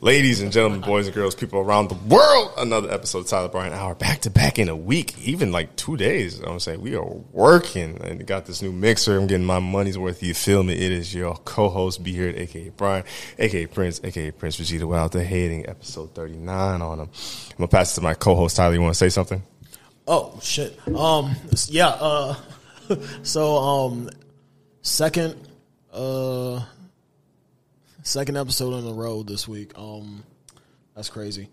Ladies and gentlemen, boys and girls, people around the world, another episode of Tyler Bryant Hour, back to back in a week, even like two days. I'm saying we are working and got this new mixer. I'm getting my money's worth. You feel me? It is your co-host, Be Here, aka Brian, aka Prince, aka Prince Vegeta. Without the hating, episode 39 on him. I'm gonna pass it to my co-host Tyler. You want to say something? Oh shit. Um. Yeah. Uh. So um. Second. Uh. Second episode on the road this week. Um. That's crazy.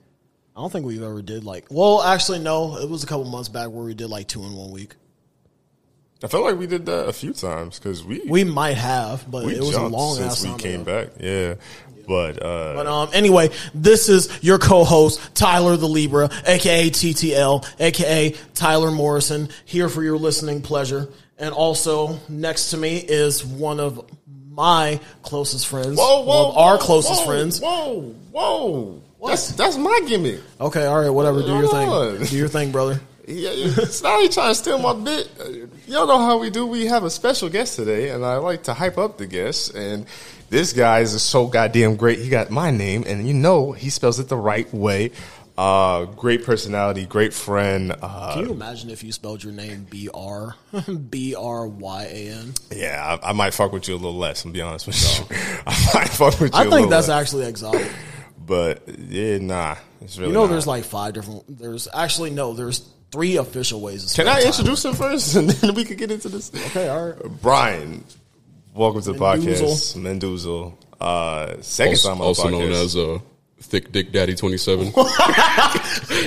I don't think we've ever did like. Well, actually, no. It was a couple months back where we did like two in one week. I felt like we did that a few times because we We might have, but it was a long since ass we time came ago. back. Yeah, but uh, But um, anyway, this is your co-host Tyler the Libra, aka TTL, aka Tyler Morrison, here for your listening pleasure. And also next to me is one of my closest friends, whoa, whoa, our closest whoa, friends. Whoa, whoa, that's that's my gimmick. Okay, all right, whatever. Do your on. thing. Do your thing, brother. Yeah, it's not you trying to steal my bit. Y'all know how we do. We have a special guest today, and I like to hype up the guest. And this guy is so goddamn great. He got my name, and you know he spells it the right way. Uh, great personality, great friend. Uh, Can you imagine if you spelled your name B R B R Y A N? yeah, I, I might fuck with you a little less. I'm be honest with you. I might fuck with you. I a think little that's less. actually exotic. but yeah, nah, it's really. You know, not. there's like five different. There's actually no. There's three official ways. To Can I Tyler. introduce him first, and then we could get into this? Okay, all right. Brian, welcome to the podcast, Mendoozle. Uh, second also, time on the also podcast. known as uh, Thick Dick Daddy 27.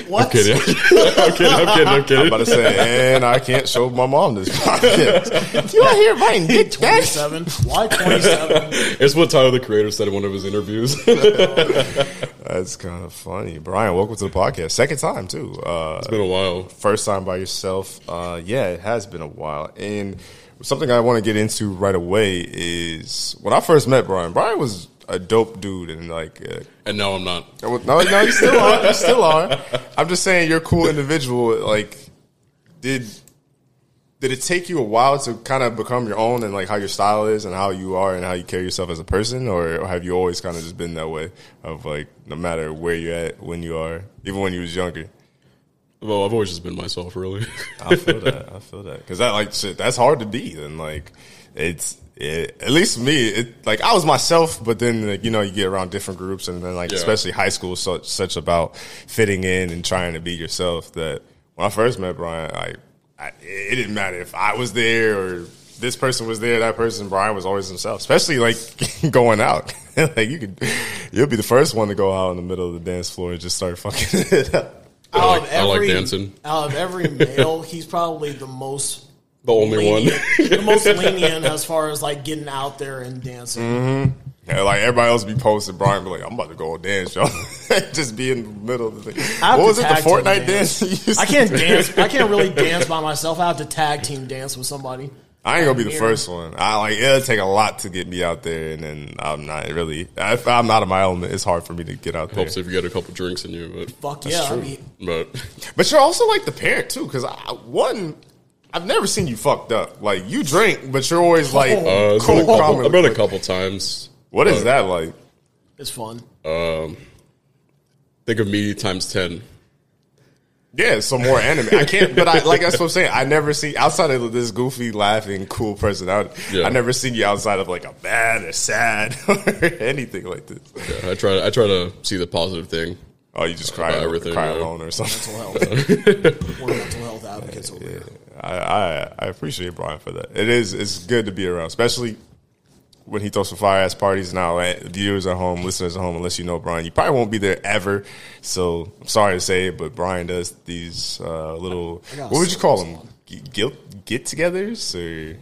What? kidding. I'm kidding. I'm kidding. I'm kidding. I'm about to say, and I can't show my mom this podcast. you out here writing dick dash? Twenty-seven. Why twenty-seven? It's what Tyler the Creator said in one of his interviews. That's kind of funny. Brian, welcome to the podcast. Second time too. Uh, it's been a while. first time by yourself. Uh, yeah, it has been a while. And something I want to get into right away is when I first met Brian. Brian was a dope dude, and like uh, And now I'm not. No, no, you still are. You still are. I'm just saying you're a cool individual. Like, did did it take you a while to kind of become your own and like how your style is and how you are and how you carry yourself as a person, or have you always kind of just been that way of like no matter where you're at, when you are, even when you was younger? Well, I've always just been myself, really. I feel that. I feel that because that like shit. That's hard to be. And like it's it, at least for me. It like I was myself, but then like, you know you get around different groups, and then like Yeah. especially high school, is such such about fitting in and trying to be yourself. That when I first met Brian, I, I it didn't matter if I was there or this person was there. That person, Brian, was always himself. Especially like going out. like you could, you'll be the first one to go out in the middle of the dance floor and just start fucking it up. Out like- of I like every- dancing. Out of every male, he's probably the most The only one. the most lenient as far as like getting out there and dancing. Mm-hmm. Yeah, like everybody else be posting, Brian be like, "I'm about to go dance, y'all." Just be in the middle of the thing. What was it? The Fortnite dance? you used I can't dance. I can't really dance by myself. I have to tag team dance with somebody. I ain't gonna be the first one. I like it'll take a lot to get me out there, and then I'm not really. If I'm not in my element, it's hard for me to get out there. Helps if you get a couple drinks in you, but Fuck yeah! I mean, but But you're also like the parent too, because I one, I've never seen you fucked up. Like you drink, but you're always like uh, it's cool, been a couple, calm, I've been a couple times. What is that like? it's fun. Think of me times ten. Yeah, some more anime. I can't, but I like that's what I'm saying. I never see outside of this goofy, laughing, cool personality. Yeah. I never seen you outside of like a bad or sad or anything like this. Yeah, I try. I try to see the positive thing. Oh, you just cry, About everything, cry yeah. alone or something. Mental health. We're mental health advocates over here. I, I I appreciate Brian for that. It is it's good to be around, especially when he throws some fire ass parties. Now, eh, viewers at home, listeners at home, unless you know Brian, you probably won't be there ever. So I'm sorry to say it, but Brian does these uh, little what would you call them? Guilt get-togethers or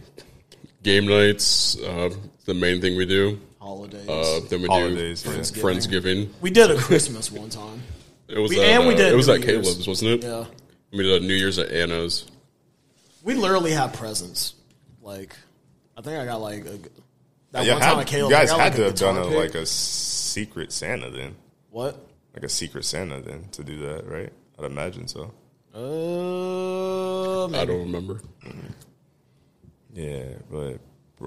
Game nights, uh, the main thing we do. Holidays. Uh, then we Holidays, do yeah. Friendsgiving. we did a Christmas one time. It was We- at, and we uh, did It was New at Year's. Caleb's, wasn't it? Yeah, We did a New Year's at Anna's. we literally have presents. Like, I think I got like a, that Yeah, one time had- at Caleb's. you guys got, had like, to have done a, like a secret Santa then, what? like a secret Santa then to do that, right? I'd imagine so. Uh, I don't remember. Yeah, but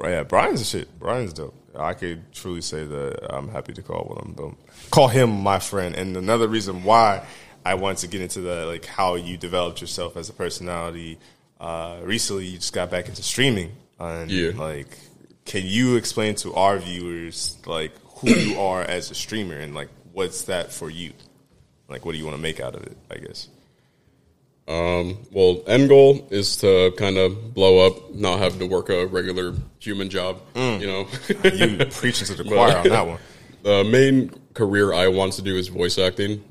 yeah, Brian's a shit. Brian's dope. I could truly say that I'm happy to call him call him my friend. And another reason why I want to get into the like how you developed yourself as a personality. Uh, recently, you just got back into streaming, and Yeah. like, can you explain to our viewers like who you are as a streamer and like what's that for you? Like, what do you want to make out of it? I guess. Um, well, end goal is to kind of blow up, not having to work a regular human job. You know, You preaching to the choir on that one. the main career I want to do is voice acting, but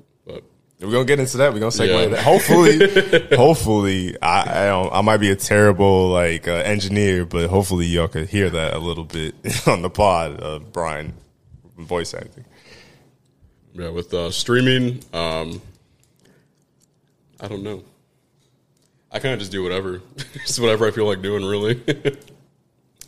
We're gonna get into that. We're gonna segue Yeah. that. Hopefully, hopefully, I I, don't, I might be a terrible like uh, engineer, but hopefully y'all could hear that a little bit on the pod. Uh, Brian voice acting. yeah, with uh, streaming, um, I don't know. I kind of just do whatever, just whatever I feel like doing, really.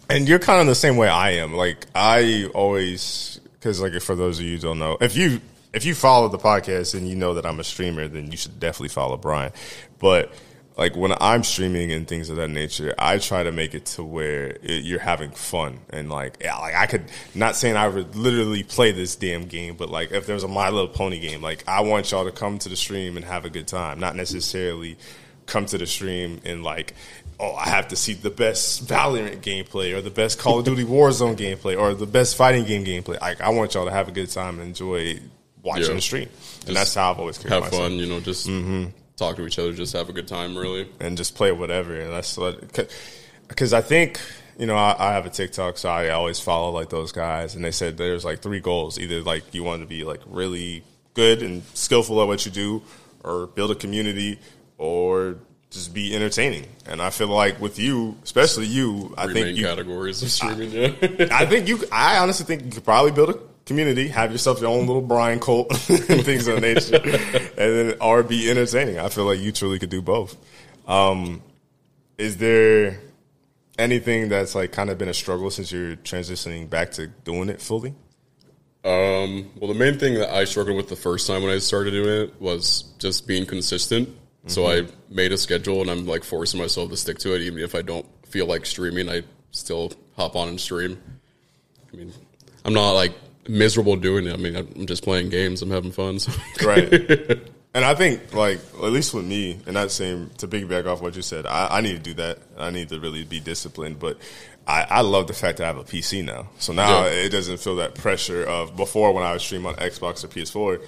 And you're kind of the same way I am. Like I always, because like for those of you who don't know, if you if you follow the podcast and you know that I'm a streamer, then you should definitely follow Brian. But like when I'm streaming and things of that nature, I try to make it to where it, you're having fun and like yeah, like I could not saying I would literally play this damn game, but like if there was a My Little Pony game, like I want y'all to come to the stream and have a good time, not necessarily come to the stream and like oh, I have to see the best Valorant gameplay or the best Call of Duty Warzone gameplay or the best fighting game gameplay. Like, I want y'all to have a good time and enjoy watching Yeah. the stream. And that's how I've always carried have myself. fun, you know, just mm-hmm. talk to each other, just have a good time, really. and just play whatever. And that's what, because I think, you know, I, I have a TikTok, so I always follow like those guys. And they said there's like three goals either like you want to be like really good and skillful at what you do, or build a community, or just be entertaining. And I feel like with you, especially you, I Three think you, categories of streaming, yeah. I think you. I honestly think you could probably build a community, have yourself your own little Brian cult and things of that nature, and then or be entertaining. I feel like you truly could do both. Um, is there anything that's like kind of been a struggle since you're transitioning back to doing it fully? Um, well, the main thing that I struggled with the first time when I started doing it was just being consistent. So I made a schedule and I'm like forcing myself to stick to it, even if I don't feel like streaming. I still hop on and stream. I mean, I'm not like miserable doing it. I mean, I'm just playing games. I'm having fun. So. right. And I think, like, at least with me, and that same to piggyback off what you said, I, I need to do that. I need to really be disciplined. But I, I love the fact that I have a PC now. So now Yeah. it doesn't feel that pressure of before when I would stream on Xbox or PS4.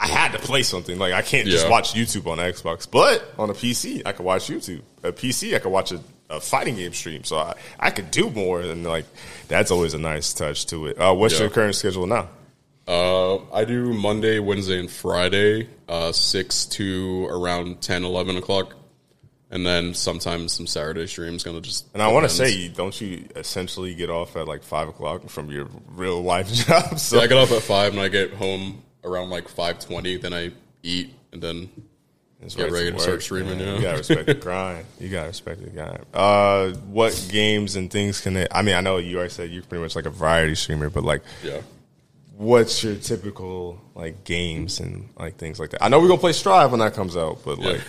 I had to play something. Like I can't just Yeah. watch YouTube on Xbox, but on a PC I could watch YouTube. A PC I could watch a, a fighting game stream, so I, I could do more. And like that's always a nice touch to it. Uh, what's Yeah. your current schedule now? Uh, I do Monday, Wednesday, and Friday, uh, 6 to around 10, 11 o'clock. And then sometimes some Saturday streams, Gonna just. And I want to say, don't you essentially get off at like five o'clock from your real life job? So I get off at 5 and I get home around like 5.20. Then I eat and then It's get ready to start streaming, yeah. You gotta respect the grind. You gotta respect the grind. Uh, what games and things can they? I mean, I know you already said you're pretty much like a variety streamer, but like, Yeah. what's your typical like games and like things like that? I know we're gonna play Strive when that comes out, but like,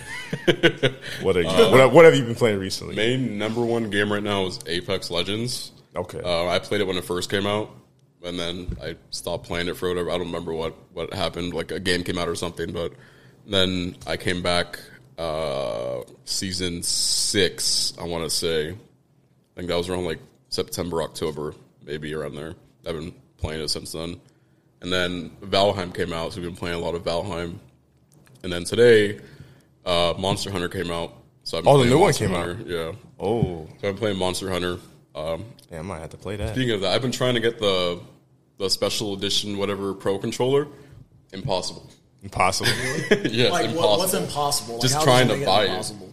what are you? Uh, what, what have you been playing recently? Main number one game right now is Apex Legends. Okay. Uh, I played it when it first came out, and then I stopped playing it for whatever. I don't remember what what happened. Like a game came out or something, but then I came back uh, season six. I want to say, I think that was around like September, October, maybe around there. I've been playing it since then. And then Valheim came out, so we've been playing a lot of Valheim. And then today, uh, Monster Hunter came out. So I've been Oh, the new one came out. Yeah. oh, So I'm playing Monster Hunter. Um, yeah, I might have to play that. speaking of that, I've been trying to get the the special edition whatever pro controller. Impossible. Impossible. yes, Like, impossible. what, what's impossible? Like, Just trying to buy it. impossible?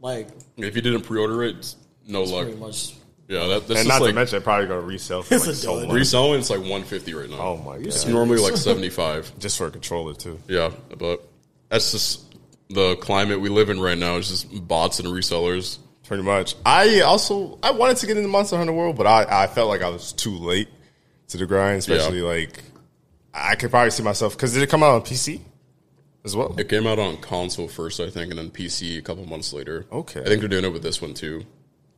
Like, if you didn't pre-order it, it's no luck. pretty much. Yeah, that, that's and just not to mention, it probably gonna resell for It's like so much. reselling. It's like 150 right now. Oh my It's normally like 75. Just for a controller too. Yeah, but that's just the climate we live in right now. It's just bots and resellers. Pretty much. I also I wanted to get into Monster Hunter World, but I, I felt like I was too late to the grind. Especially like I could probably see myself because did it come out on PC as well? It came out on console first, I think, and then PC a couple months later. Okay. I think they're doing it with this one too.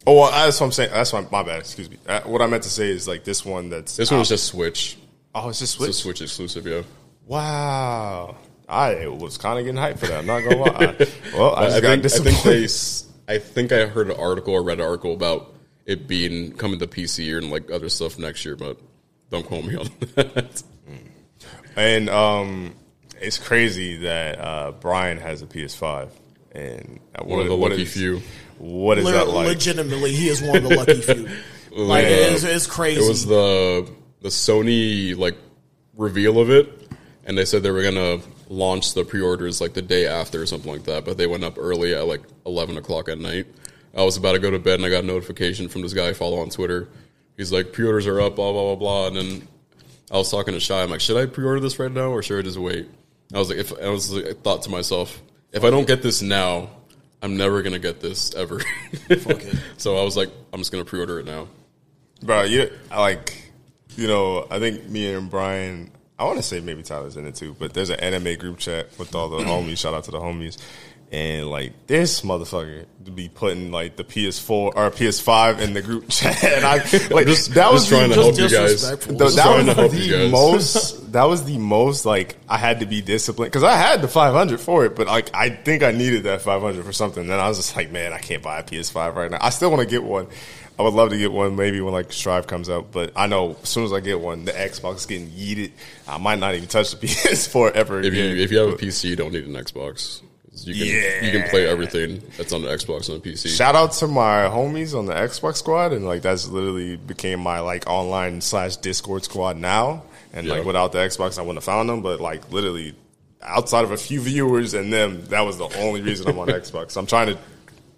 Oh, well, that's what I'm saying. That's my, my bad. Excuse me. Uh, what I meant to say is like this one. That's This one was out. just Switch. oh, it's just It's a Switch. Switch exclusive, yeah. Wow, I was kind of getting hyped for that. I'm not gonna lie. Well, I I, think, I think they. I think I heard an article or read an article about it being coming to PC and like other stuff next year, but don't quote me on that. And um, it's crazy that uh, Brian has a PS5, and One of the what lucky is- few. What is Le- that like? legitimately, he is one of the lucky few. Like Uh, it is, it's crazy. It was the the Sony like reveal of it, and they said they were gonna launch the pre-orders like the day after or something like that. But they went up early at like eleven o'clock at night. I was about to go to bed and I got a notification from this guy I follow on Twitter. He's like, pre-orders are up, blah blah blah blah. And then I was talking to Shy. I'm like, should I pre-order this right now or should I just wait? I was like, if I was like, I thought to myself, if I don't get this now, I'm never gonna get this ever. it. so I was like, I'm just gonna pre-order it now. Bro, you I like, you know, I think me and Brian, I want to say maybe Tyler's in it too, but there's an anime group chat with all the homies. Shout out to the homies. And like this motherfucker to be putting like the PS4 or PS5 in the group chat, and I like Just- that was trying the, to help you guys. the- that was to help you the most. That was the most like I had to be disciplined because I had the 500 for it, but like I think I needed that 500 for something. Then I was just like, man, I can't buy a PS5 right now. I still want to get one. I would love to get one maybe when like Strive comes out, but I know as soon as I get one, the Xbox is getting yeeted. I might not even touch the PS4 ever If you if you have a PC, you don't need an Xbox. You can Yeah. you can play everything that's on the Xbox on the PC. Shout out to my homies on the Xbox squad, and like that's literally became my like online slash Discord squad now. And Yeah. like without the Xbox, I wouldn't have found them. But like literally, outside of a few viewers and them, that was the only reason I'm on Xbox. I'm trying to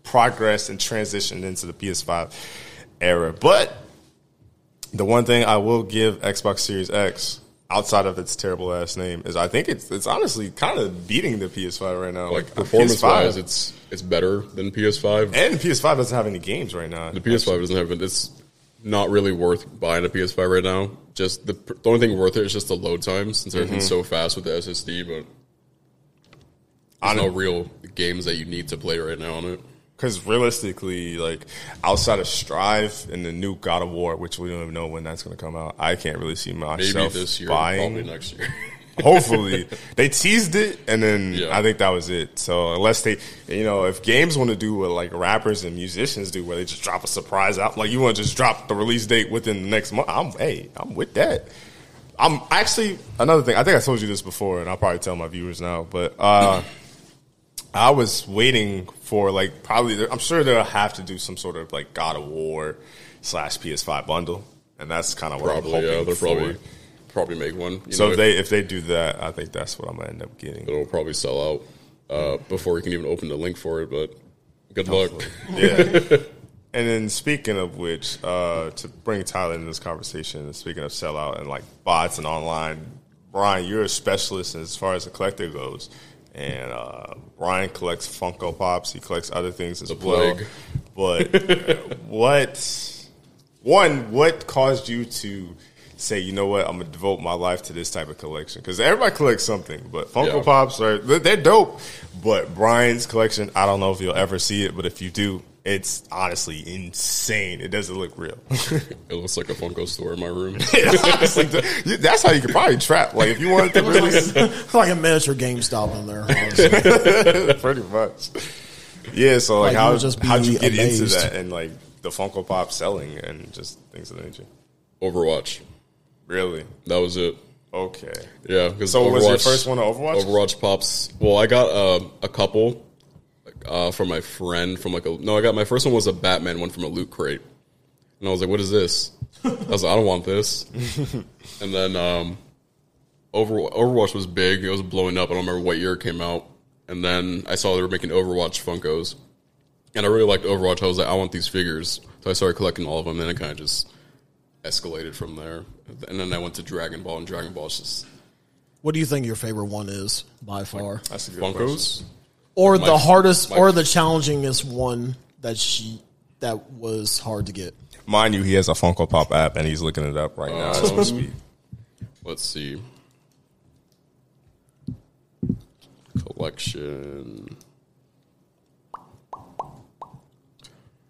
progress and transition into the PS5 era. But the one thing I will give Xbox Series X, outside of its terrible ass name, is I think it's it's honestly kind of beating the PS5 right now. like performance PS5 wise, it's it's better than PS5. and PS5 doesn't have any games right now. The PS5 doesn't have it. It's not really worth buying a PS5 right now. Just the, the only thing worth it is just the load time since everything's Mm-hmm. so fast with the SSD. But there's no real games that you need to play right now on it. Because realistically, like outside of Strive and the new God of War, which we don't even know when that's going to come out, I can't really see Maybe myself this year, buying. probably next year. Hopefully, they teased it, and then Yeah. I think that was it. So unless they, you know, if games want to do what like rappers and musicians do, where they just drop a surprise out, like you want to just drop the release date within the next month, I'm hey, I'm with that. I'm actually another thing. I think I told you this before, and I'll probably tell my viewers now, but. uh I was waiting for like probably. I'm sure they'll have to do some sort of like God of War slash PS5 bundle, and that's kind of what I'm probably, hoping yeah. They'll for. probably probably make one. You so know, if they if they do that, I think that's what I'm gonna end up getting. it'll probably sell out uh, before you can even open the link for it. But good luck. Yeah. and then speaking of which, uh, to bring Tyler into this conversation, speaking of sellout and like bots and online, Brian, you're a specialist as far as the collector goes. And uh, Brian collects Funko Pops. He collects other things as The well. plague. But what one? What caused you to say, you know what, I'm gonna devote my life to this type of collection? Because everybody collects something, but Funko Yeah. Pops are they're they're dope. But Brian's collection, I don't know if you'll ever see it, but if you do, it's honestly insane. It doesn't look real. It looks like a Funko store in my room. Honestly, that's how you could probably trap. Like if you wanted to really, like a miniature GameStop in there. pretty much. Yeah. So like, Like, how would just how'd you get into that and like the Funko Pop selling and just things of that nature? Overwatch. Really? That was it. Okay. Yeah. Because So was your first one to Overwatch? Overwatch pops. Well, I got uh, a couple uh, from my friend from like a no. I got my first one was a Batman one from a loot crate, and I was like, "What is this?" I was like, "I don't want this." and then um, Over Overwatch was big. It was blowing up. I don't remember what year it came out. And then I saw they were making Overwatch Funkos, and I really liked Overwatch. I was like, "I want these figures," so I started collecting all of them. And then it kind of just escalated from there. And then I went to Dragon Ball, and Dragon Ball's just what do you think your favorite one is by far, That's a good question. Funkos. or my- the hardest, my- or the challengingest one that she that was hard to get? Mind you, he has a Funko Pop app and he's looking it up right now as we um, speak. Let's see. Collection.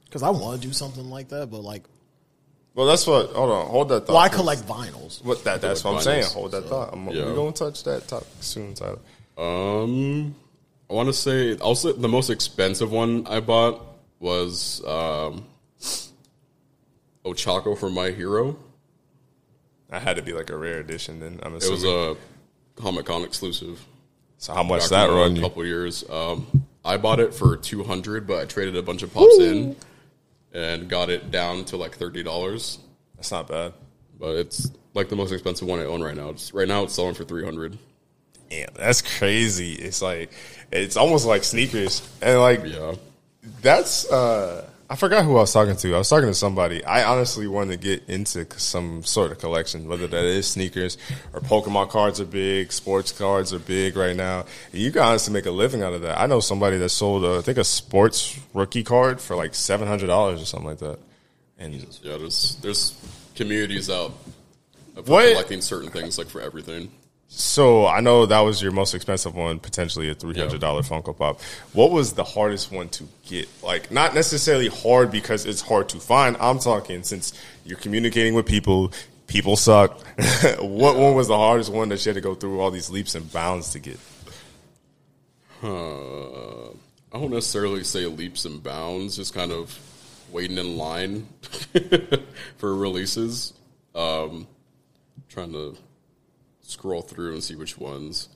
because I want to do something like that, but like, Well, that's what. Hold on, hold that thought. well, I collect vinyls. What that? That's what I'm saying. Hold that thought. I'm, Yeah. We're gonna touch that topic soon, Tyler. Um, I want to say also the most expensive one I bought was um, Ochako for My Hero. I had to be like a rare edition. Then I'm It was a Comic Con exclusive. so how much back that in a couple years. Um, I bought it for two hundred, but I traded a bunch of pops in and got it down to like thirty dollars. That's not bad. But it's like the most expensive one I own right now. It's, right now, it's selling for three hundred. Damn, that's crazy. It's like it's almost like sneakers, and like Yeah, that's. uh I forgot who I was talking to. I was talking to somebody. I honestly want to get into some sort of collection, whether that is sneakers or Pokemon cards are big, sports cards are big right now. You can honestly make a living out of that. I know somebody that sold, uh, I think, a sports rookie card for like seven hundred dollars or something like that. And yeah. There's there's communities out of What? collecting certain things like for everything. So I know that was your most expensive one, potentially a three hundred dollar Funko Pop. What was the hardest one to get? Like, not necessarily hard because it's hard to find. I'm talking since you're communicating with people. People suck. what one was the hardest one that you had to go through all these leaps and bounds to get? Uh, I don't necessarily say leaps and bounds, just kind of waiting in line for releases. Um, trying to scroll through and see which ones.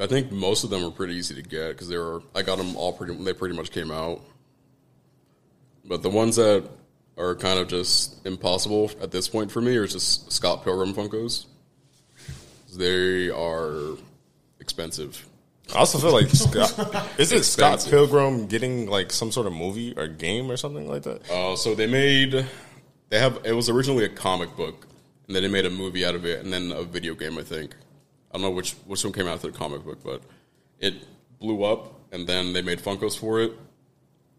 I think most of them were pretty easy to get because they were. I got them all pretty. They pretty much came out. But the ones that are kind of just impossible at this point for me are just Scott Pilgrim Funkos. They are expensive. I also feel like Scott, is it Scott Pilgrim getting like some sort of movie or game or something like that? Uh, so they made they have it was originally a comic book, and then they made a movie out of it, and then a video game. I think I don't know which which one came out after the comic book, but it blew up, and then they made Funkos for it,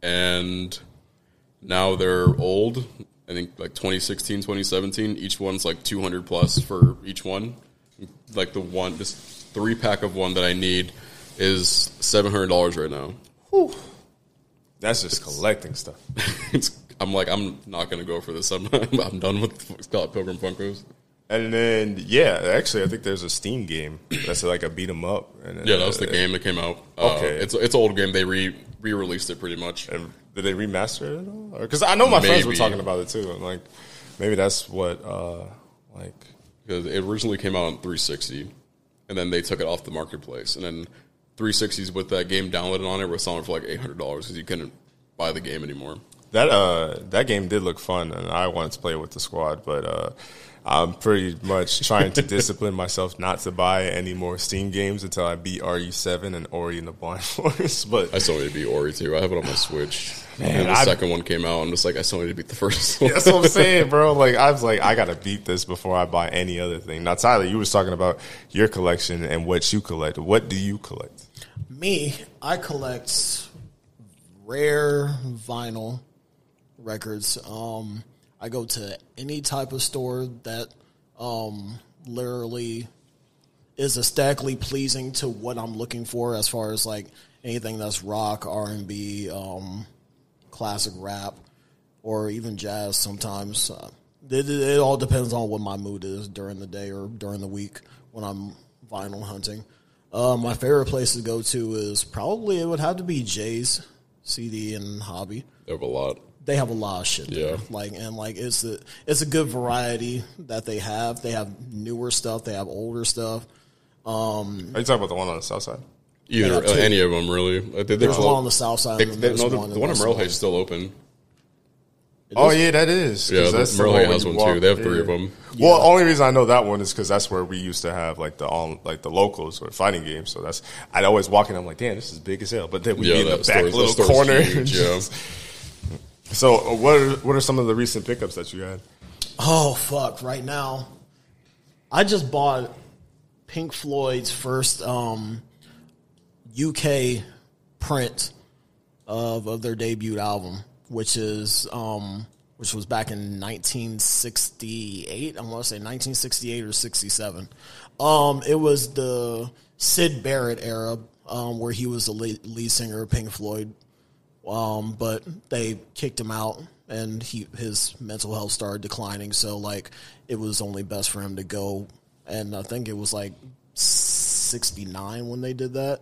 and now they're old. I think like 2016, 2017. Each one's like 200 plus for each one. Like the one, this three pack of one that I need is seven hundred dollars right now. That's just collecting stuff. it's I'm like I'm not gonna go for this. I'm I'm done with Scott Pilgrim Funkos. And then yeah, actually, I think there's a Steam game that's like a beat 'em up. And then, Yeah, that was the uh, game that came out. Uh, Okay. it's it's an old game. They re re released it pretty much. And did they remaster it at all? Because I know my friends were talking about it too. I'm like, maybe that's what, uh, like, because it originally came out on 360, and then they took it off the marketplace, and then 360s with that game downloaded on it were selling for like eight hundred dollars because you couldn't buy the game anymore. That uh, that game did look fun, and I wanted to play with the squad, but uh, I'm pretty much trying to discipline myself not to buy any more Steam games until I beat RE7 and Ori in the Blind Forest. But I still need to beat Ori too. I have it on my Switch. Man, and the I've- second one came out. I'm just like I still need to beat the first one. That's what I'm saying, bro. Like I was like, I gotta beat this before I buy any other thing. Now, Tyler, you was talking about your collection and what you collect. What do you collect? Me, I collect rare vinyl records. Um, I go to any type of store that um, literally is aesthetically pleasing to what I'm looking for, as far as like anything that's rock, R and B, um, classic rap, or even jazz. Sometimes uh, it, it all depends on what my mood is during the day or during the week when I'm vinyl hunting. Uh, my favorite place to go to is probably it would have to be Jay's CD and Hobby. They have a lot. They have a lot of shit. There. Yeah. like and like it's a it's a good variety that they have. They have newer stuff. They have older stuff. Are you talking about the one on the south side? Either uh, any of them really. Like, they, There's they're one on the south side. They, they, no, the, one the in one in Merle Side. is still open. Oh yeah, that is. Yeah, that's the Merle one has one you too. They have three yeah. of them. Well, only reason I know that one is because that's where we used to have like the all like the locals or fighting games. So that's I'd always walk in. I'm like, damn, this is big as hell. But then we'd Yeah, be in the back store's- little corner. huge, yeah. So uh, what are, what are some of the recent pickups that you had? Oh fuck! Right now, I just bought Pink Floyd's first um, UK print of of their debut album, which is um, which was back in 1968. I want to say 1968 or 67. Um, it was the Syd Barrett era, um, where he was the lead, lead singer of Pink Floyd um, but they kicked him out, and he his mental health started declining. So like, it was only best for him to go, and I think it was like sixty nine when they did that.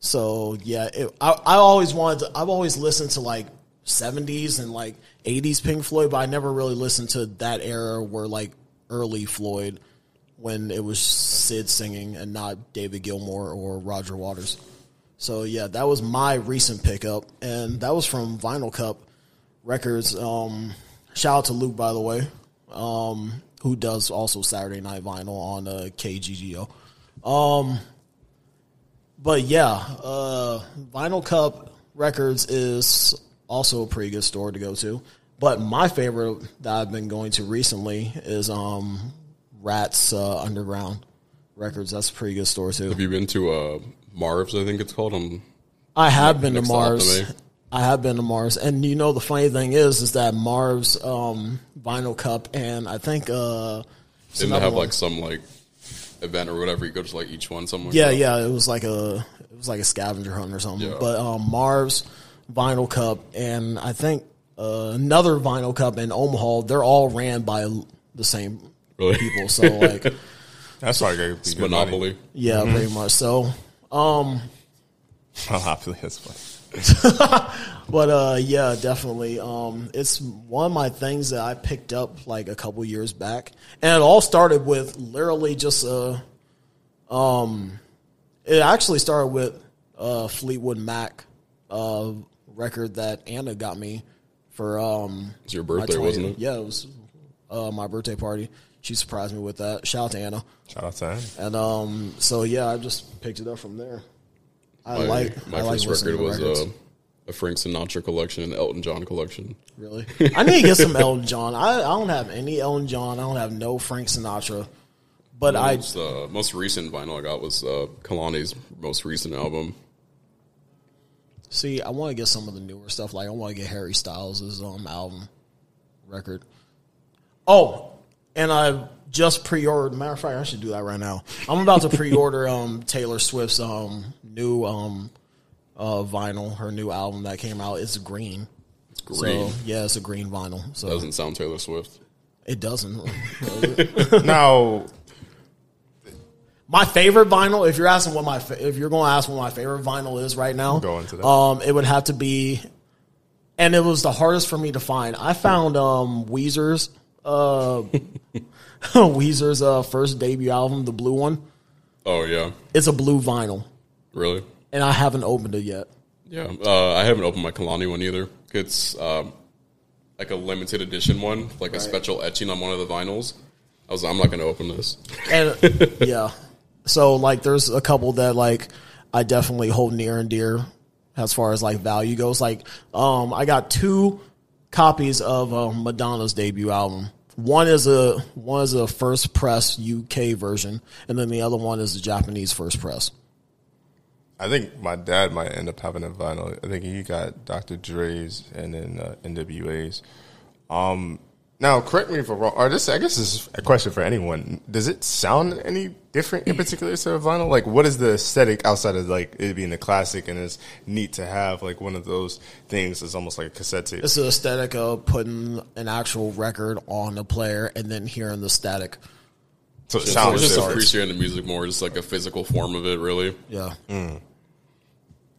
So yeah, it, I I always wanted to, I've always listened to like seventies and like eighties Pink Floyd, but I never really listened to that era where like early Floyd when it was Syd singing and not David Gilmour or Roger Waters. So yeah, that was my recent pickup, and that was from Vinyl Cup Records. Um, shout out to Luke, by the way, um, who does also Saturday Night Vinyl on uh, KGGO. Um, but yeah, uh, Vinyl Cup Records is also a pretty good store to go to. But my favorite that I've been going to recently is um, Rats uh, Underground Records. That's a pretty good store too. Have you been to uh, Marv's? I think it's called. On I have been to next to Mars. I have been to Mars, and you know the funny thing is, is that Marv's um, Vinyl Cup, and I think uh, didn't they have one. like some like event or whatever? You go to like each one somewhere. Yeah, yeah, it was like a it was like a scavenger hunt or something. Yeah. But um, Marv's Vinyl Cup and I think uh, another Vinyl Cup in Omaha. They're all ran by the same Really? people. So like, That's why I got It's Monopoly. yeah, pretty much. So, um, Monopoly. That's funny. but uh, yeah, definitely. Um, it's one of my things that I picked up like a couple years back, and it all started with literally just uh, um, it actually started with uh Fleetwood Mac uh record that Anna got me for um It's your birthday, 20th. wasn't it? Yeah, it was uh my birthday party. She surprised me with that. Shout out to Anna. Shout out to Anna. And um so yeah, I just picked it up from there. I My, like my I first listening record was records. uh, a Frank Sinatra collection and Elton John collection. Really? I need to get some Elton John. I, I don't have any Elton John. I don't have no Frank Sinatra. But I It's, uh, most recent vinyl I got was uh, Kehlani's most recent album. see. I want to get some of the newer stuff. Like I want to get Harry Styles' um album record. Oh, and I just pre-ordered. Matter of fact, I should do that right now. I'm about to pre-order um Taylor Swift's um new um uh vinyl. Her new album that came out. It's green. Green. So yeah, it's a green vinyl. So Doesn't sound Taylor Swift. it doesn't. now, My favorite vinyl, if you're asking what my fa- if you're going to ask what my favorite vinyl is right now, Go into that. um, it would have to be, and it was the hardest for me to find. I found um Weezer's uh Weezer's uh first debut album, the blue one. Oh yeah, It's a blue vinyl, really? and I haven't opened it yet. Yeah, uh, I haven't opened my Kehlani one either. It's um, like a limited edition one, like a special etching on one of the vinyls. I was, I'm not going to open this. And yeah, so like, there's a couple that like I definitely hold near and dear as far as like value goes. Like, um, I got two copies of uh, Madonna's debut album. One is a one is a first press UK version, and then the other one is the Japanese first press. I think my dad might end up having a vinyl. I think he got Dr. Dre's and then uh, NWA's. Um, now, correct me if I'm wrong. Or this, I guess, this is a question for anyone. Does it sound any different in particular to a vinyl? Like, what is the aesthetic outside of like it being a classic and it's neat to have like one of those things that's almost like a cassette tape? It's the aesthetic of putting an actual record on a player and then hearing the static. So it So sounds just different. appreciating the music more, just like a physical form of it, really. Yeah. Hmm.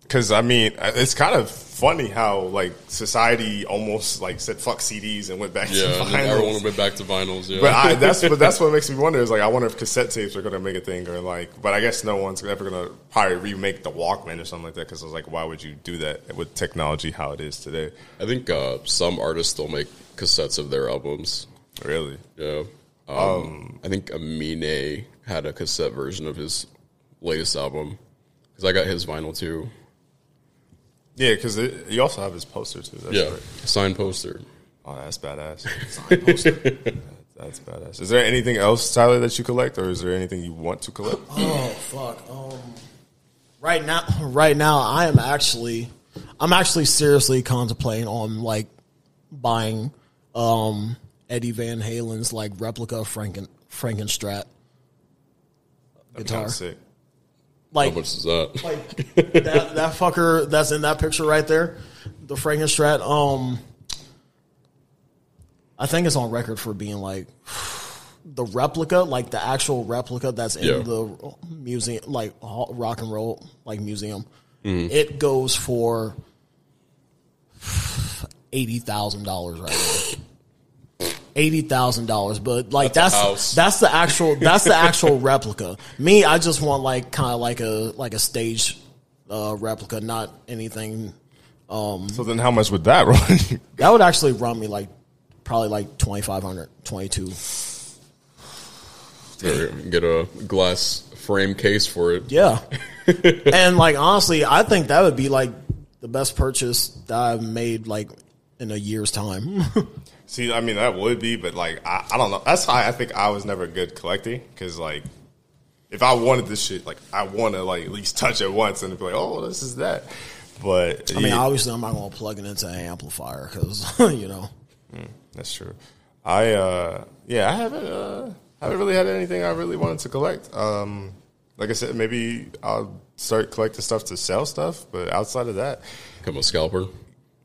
Because I mean, it's kind of funny how like society almost like said fuck CDs and went back Yeah, to vinyls. everyone went back to vinyls. Yeah, But I, that's but that's what makes me wonder is like I wonder if cassette tapes are gonna make a thing or like. But I guess no one's ever gonna probably remake the Walkman or something like that because I was like, why would you do that with technology how it is today? I think uh, some artists still make cassettes of their albums. Really? Yeah, um, I think Amine had a cassette version of his latest album because I got his vinyl too. Yeah, because you also have his poster too. That's Yeah, right. signed poster. Oh, that's badass. that's badass. Is there anything else, Tyler, that you collect, or is there anything you want to collect? Oh fuck. Um, right now, right now, I am actually, I'm actually seriously contemplating on like buying um Eddie Van Halen's like replica Franken Frankenstrat guitar. Kinda sick. Like, How much is that? like that that fucker that's in that picture right there. the Frankenstrat. Um, I think it's on record for being like the replica, like the actual replica that's in Yeah. the museum, like rock and roll, like museum. Mm-hmm. It goes for eighty thousand dollars right now. Eighty thousand dollars, but like That's that's that's the actual that's the actual replica. Me, I just want like kind of like a like a stage uh, replica, not anything. So then, how much would that run? That would actually run me like probably like 2500 22 Or get a glass frame case for it. Yeah. and like honestly, I think that would be like the best purchase that I've made like in a year's time. See, I mean, that would be, but like, I, I don't know. That's why I think I was never good collecting because, like, if I wanted this shit, like, I want to like at least touch it once and be like, oh, this is that. But I mean, yeah, obviously, I'm not going to plug it into an amplifier because you know. that's true. I uh, yeah, I haven't uh, haven't really had anything I really wanted to collect. Um, like I said, maybe I'll start collecting stuff to sell stuff, but outside of that, Become a scalper.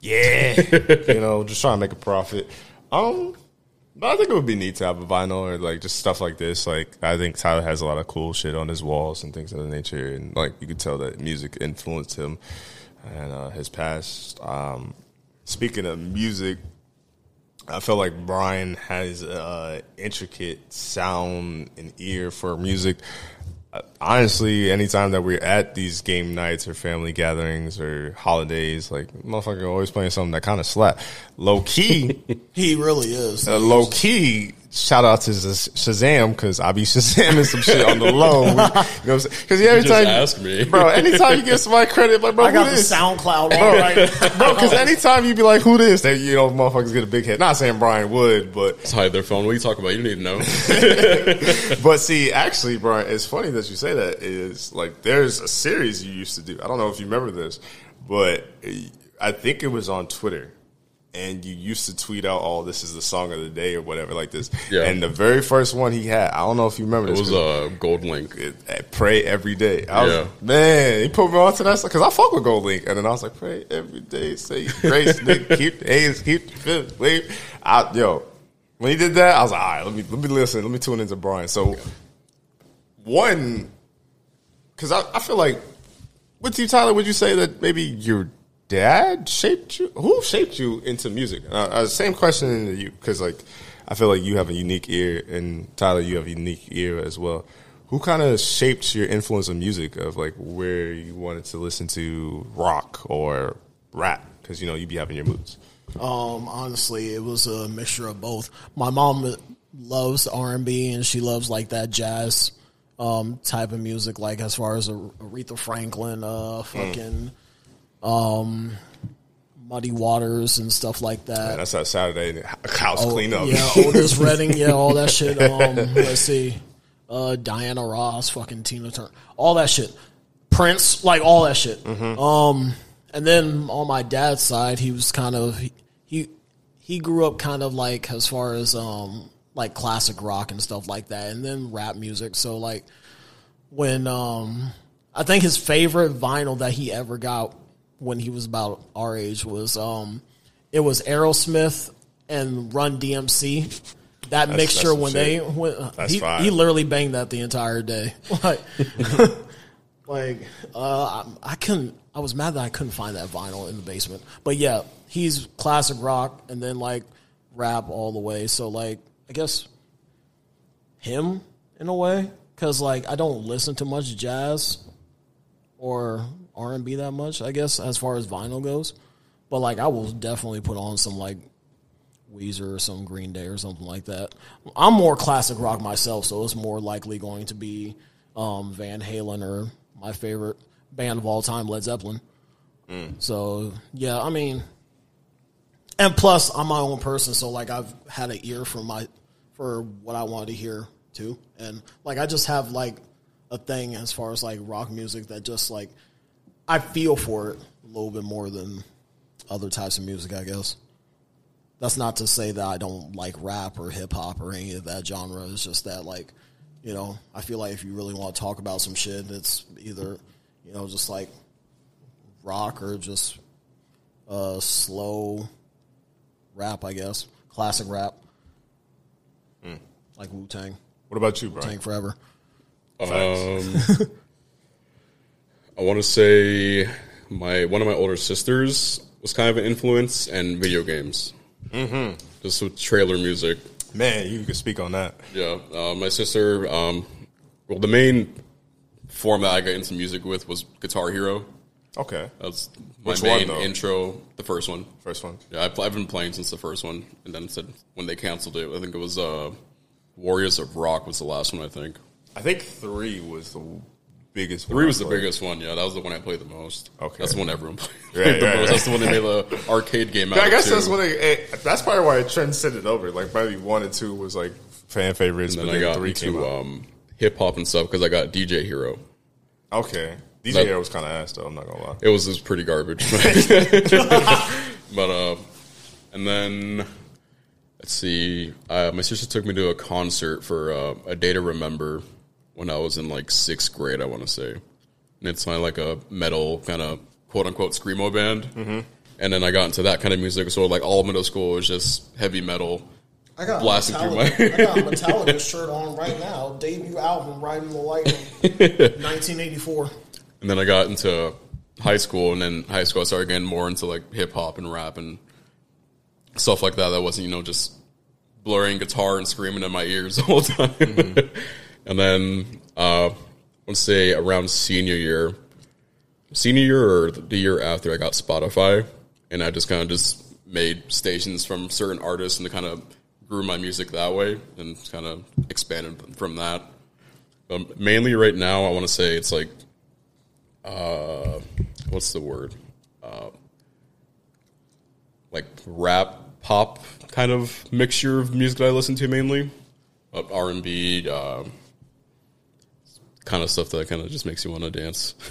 Yeah, you know, just trying to make a profit. Um, but I think it would be neat to have a vinyl or like just stuff like this. Like I think Tyler has a lot of cool shit on his walls and things of that nature, and like you could tell that music influenced him and uh, his past. Um, speaking of music, I feel like Brian has uh, intricate sound and ear for music. Uh, honestly, anytime that we're at these game nights or family gatherings or holidays, like motherfucker always playing something that kind of slap. Low key, He really is. uh, low key. Shout out to Shazam because I be Shazamming some shit on the low. You know what I'm saying? Because every just time, ask me. bro. Anytime you give somebody credit, like bro, I got who the? SoundCloud on right. bro. Because anytime you be like, "Who this?" That you know, motherfuckers get a big head. Not saying Brian would, but Just hide their phone. What are you talking about? You need to know. but see, actually, Brian, it's funny that you say that. Is like there's a series you used to do. I don't know if you remember this, but I think it was on Twitter, and you used to tweet out, "Oh, this is the song of the day" or whatever like this. Yeah. And the very first one he had, I don't know if you remember It this. was a GoldLink. it, uh, pray every day. I was, Yeah. man, he put me onto that because I fuck with GoldLink, and then I was like, pray every day, say grace, nigga, keep the A's, keep the fifth, wave. I, yo, when he did that, I was like, all right, let me let me listen, let me tune into Brian. So, one, because I, I feel like with you, Tyler, would you say that maybe your dad shaped you? Who shaped you into music? Uh, uh, same question to you, because like I feel like you have a unique ear, and Tyler, you have a unique ear as well. Who kind of shaped your influence of music of like where you wanted to listen to rock or rap? Because you know you'd be having your moods. Um, honestly, it was a mixture of both. My mom loves R and B, and she loves like that jazz um, type of music, like as far as Aretha Franklin, uh, fucking um, Muddy Waters and stuff like that. That's that Saturday house cleanup. Oh, Yeah, Otis Redding, yeah, all that shit. Um, let's see, uh, Diana Ross, fucking Tina Turner, all that shit. Prince, like all that shit. Um, and then on my dad's side, he was kind of he, he he grew up kind of like as far as um like classic rock and stuff like that, and then rap music. So like when um I think his favorite vinyl that he ever got when he was about our age was um it was Aerosmith and Run DMC. That mixture that's when they when he, he literally banged that the entire day. Like like uh I, I couldn't I was mad that I couldn't find that vinyl in the basement. But yeah, he's classic rock and then like rap all the way. So like I guess him in a way cuz like I don't listen to much jazz or R&B that much, I guess as far as vinyl goes. But like I will definitely put on some like Weezer or some Green Day or something like that. I'm more classic rock myself, so it's more likely going to be um, Van Halen or my favorite band of all time, Led Zeppelin. So yeah, I mean, and plus I'm my own person, so like I've had an ear for my for what I wanted to hear too, and like I just have like a thing as far as like rock music that just like I feel for it a little bit more than other types of music, I guess that's not to say that I don't like rap or hip hop or any of that genre. It's just that like, you know, I feel like if you really want to talk about some shit, it's either, you know, just like rock or just uh, slow rap, I guess, classic rap, like Wu Tang, What about you, bro? Tang Forever. Um, I want to say my one of my older sisters was kind of an influence, and video games. Mm-hmm. Just with trailer music. Man, you can speak on that. Yeah, uh, my sister. Um, well, the main form that I got into music with was Guitar Hero. Okay, That's my Which one, main though? intro. The first one. first one. Yeah, I've, I've been playing since the first one, and then said when they canceled it, I think it was uh, Warriors of Rock was the last one. I think I think three was the biggest. three was the biggest one. Yeah, that was the one I played the most. Okay. that's the one everyone played Right, the right, most. right. That's the one they made the arcade game out. I of, guess too. that's what they. That's probably why it transcended over. Like probably one and two was like fan favorites, And but then I got three came into out. um, hip hop and stuff because I got DJ Hero. okay, DJ that- Hero was kind of ass though. I'm not gonna lie. It was just pretty garbage. but uh, and then let's see. Uh, my sister took me to a concert for uh, a day to remember when I was in like sixth grade. I want to say, and it's kind of like a metal kind of quote unquote screamo band. Mm-hmm. And then I got into that kind of music. So like all middle school was just heavy metal. I got Blasting through my- I got a Metallica shirt on right now. Debut album, Riding the Lightning, 1984. And then I got into high school, and then high school I started getting more into like hip hop and rap and stuff like that. That wasn't you know just blurring guitar and screaming in my ears the whole time. and then uh, let's say around senior year, senior year or the year after, I got Spotify, and I just kind of just made stations from certain artists and kind of grew my music that way and kind of expanded from that. Um, mainly right now, I want to say it's like uh, what's the word? Uh, like rap, pop kind of mixture of music that I listen to mainly. R and B, uh, kind of stuff that kind of just makes you want to dance.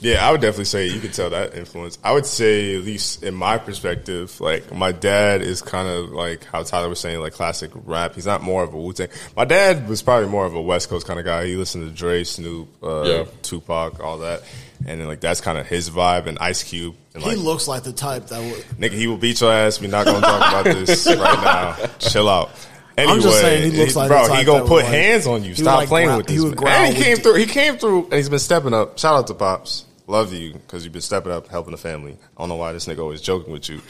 Yeah, I would definitely say you could tell that influence. I would say, at least in my perspective, like my dad is kind of like how Tyler was saying, like classic rap. He's not more of a Wu Tang. My dad was probably more of a West Coast kind of guy. He listened to Dre, Snoop, uh, Yeah. Tupac, all that, and then like that's kind of his vibe. And Ice Cube, and He looks like the type that would. nigga, he will beat your ass. We're not gonna talk about this right now. Chill out. Anyway, I'm just saying he looks like bro. he gonna put like- hands on you. Stop like, playing growl- with he this. would man. growl And he came through. He came through, and he's been stepping up. Shout out to pops. Love you because you've been stepping up, helping the family. I don't know why this nigga always joking with you.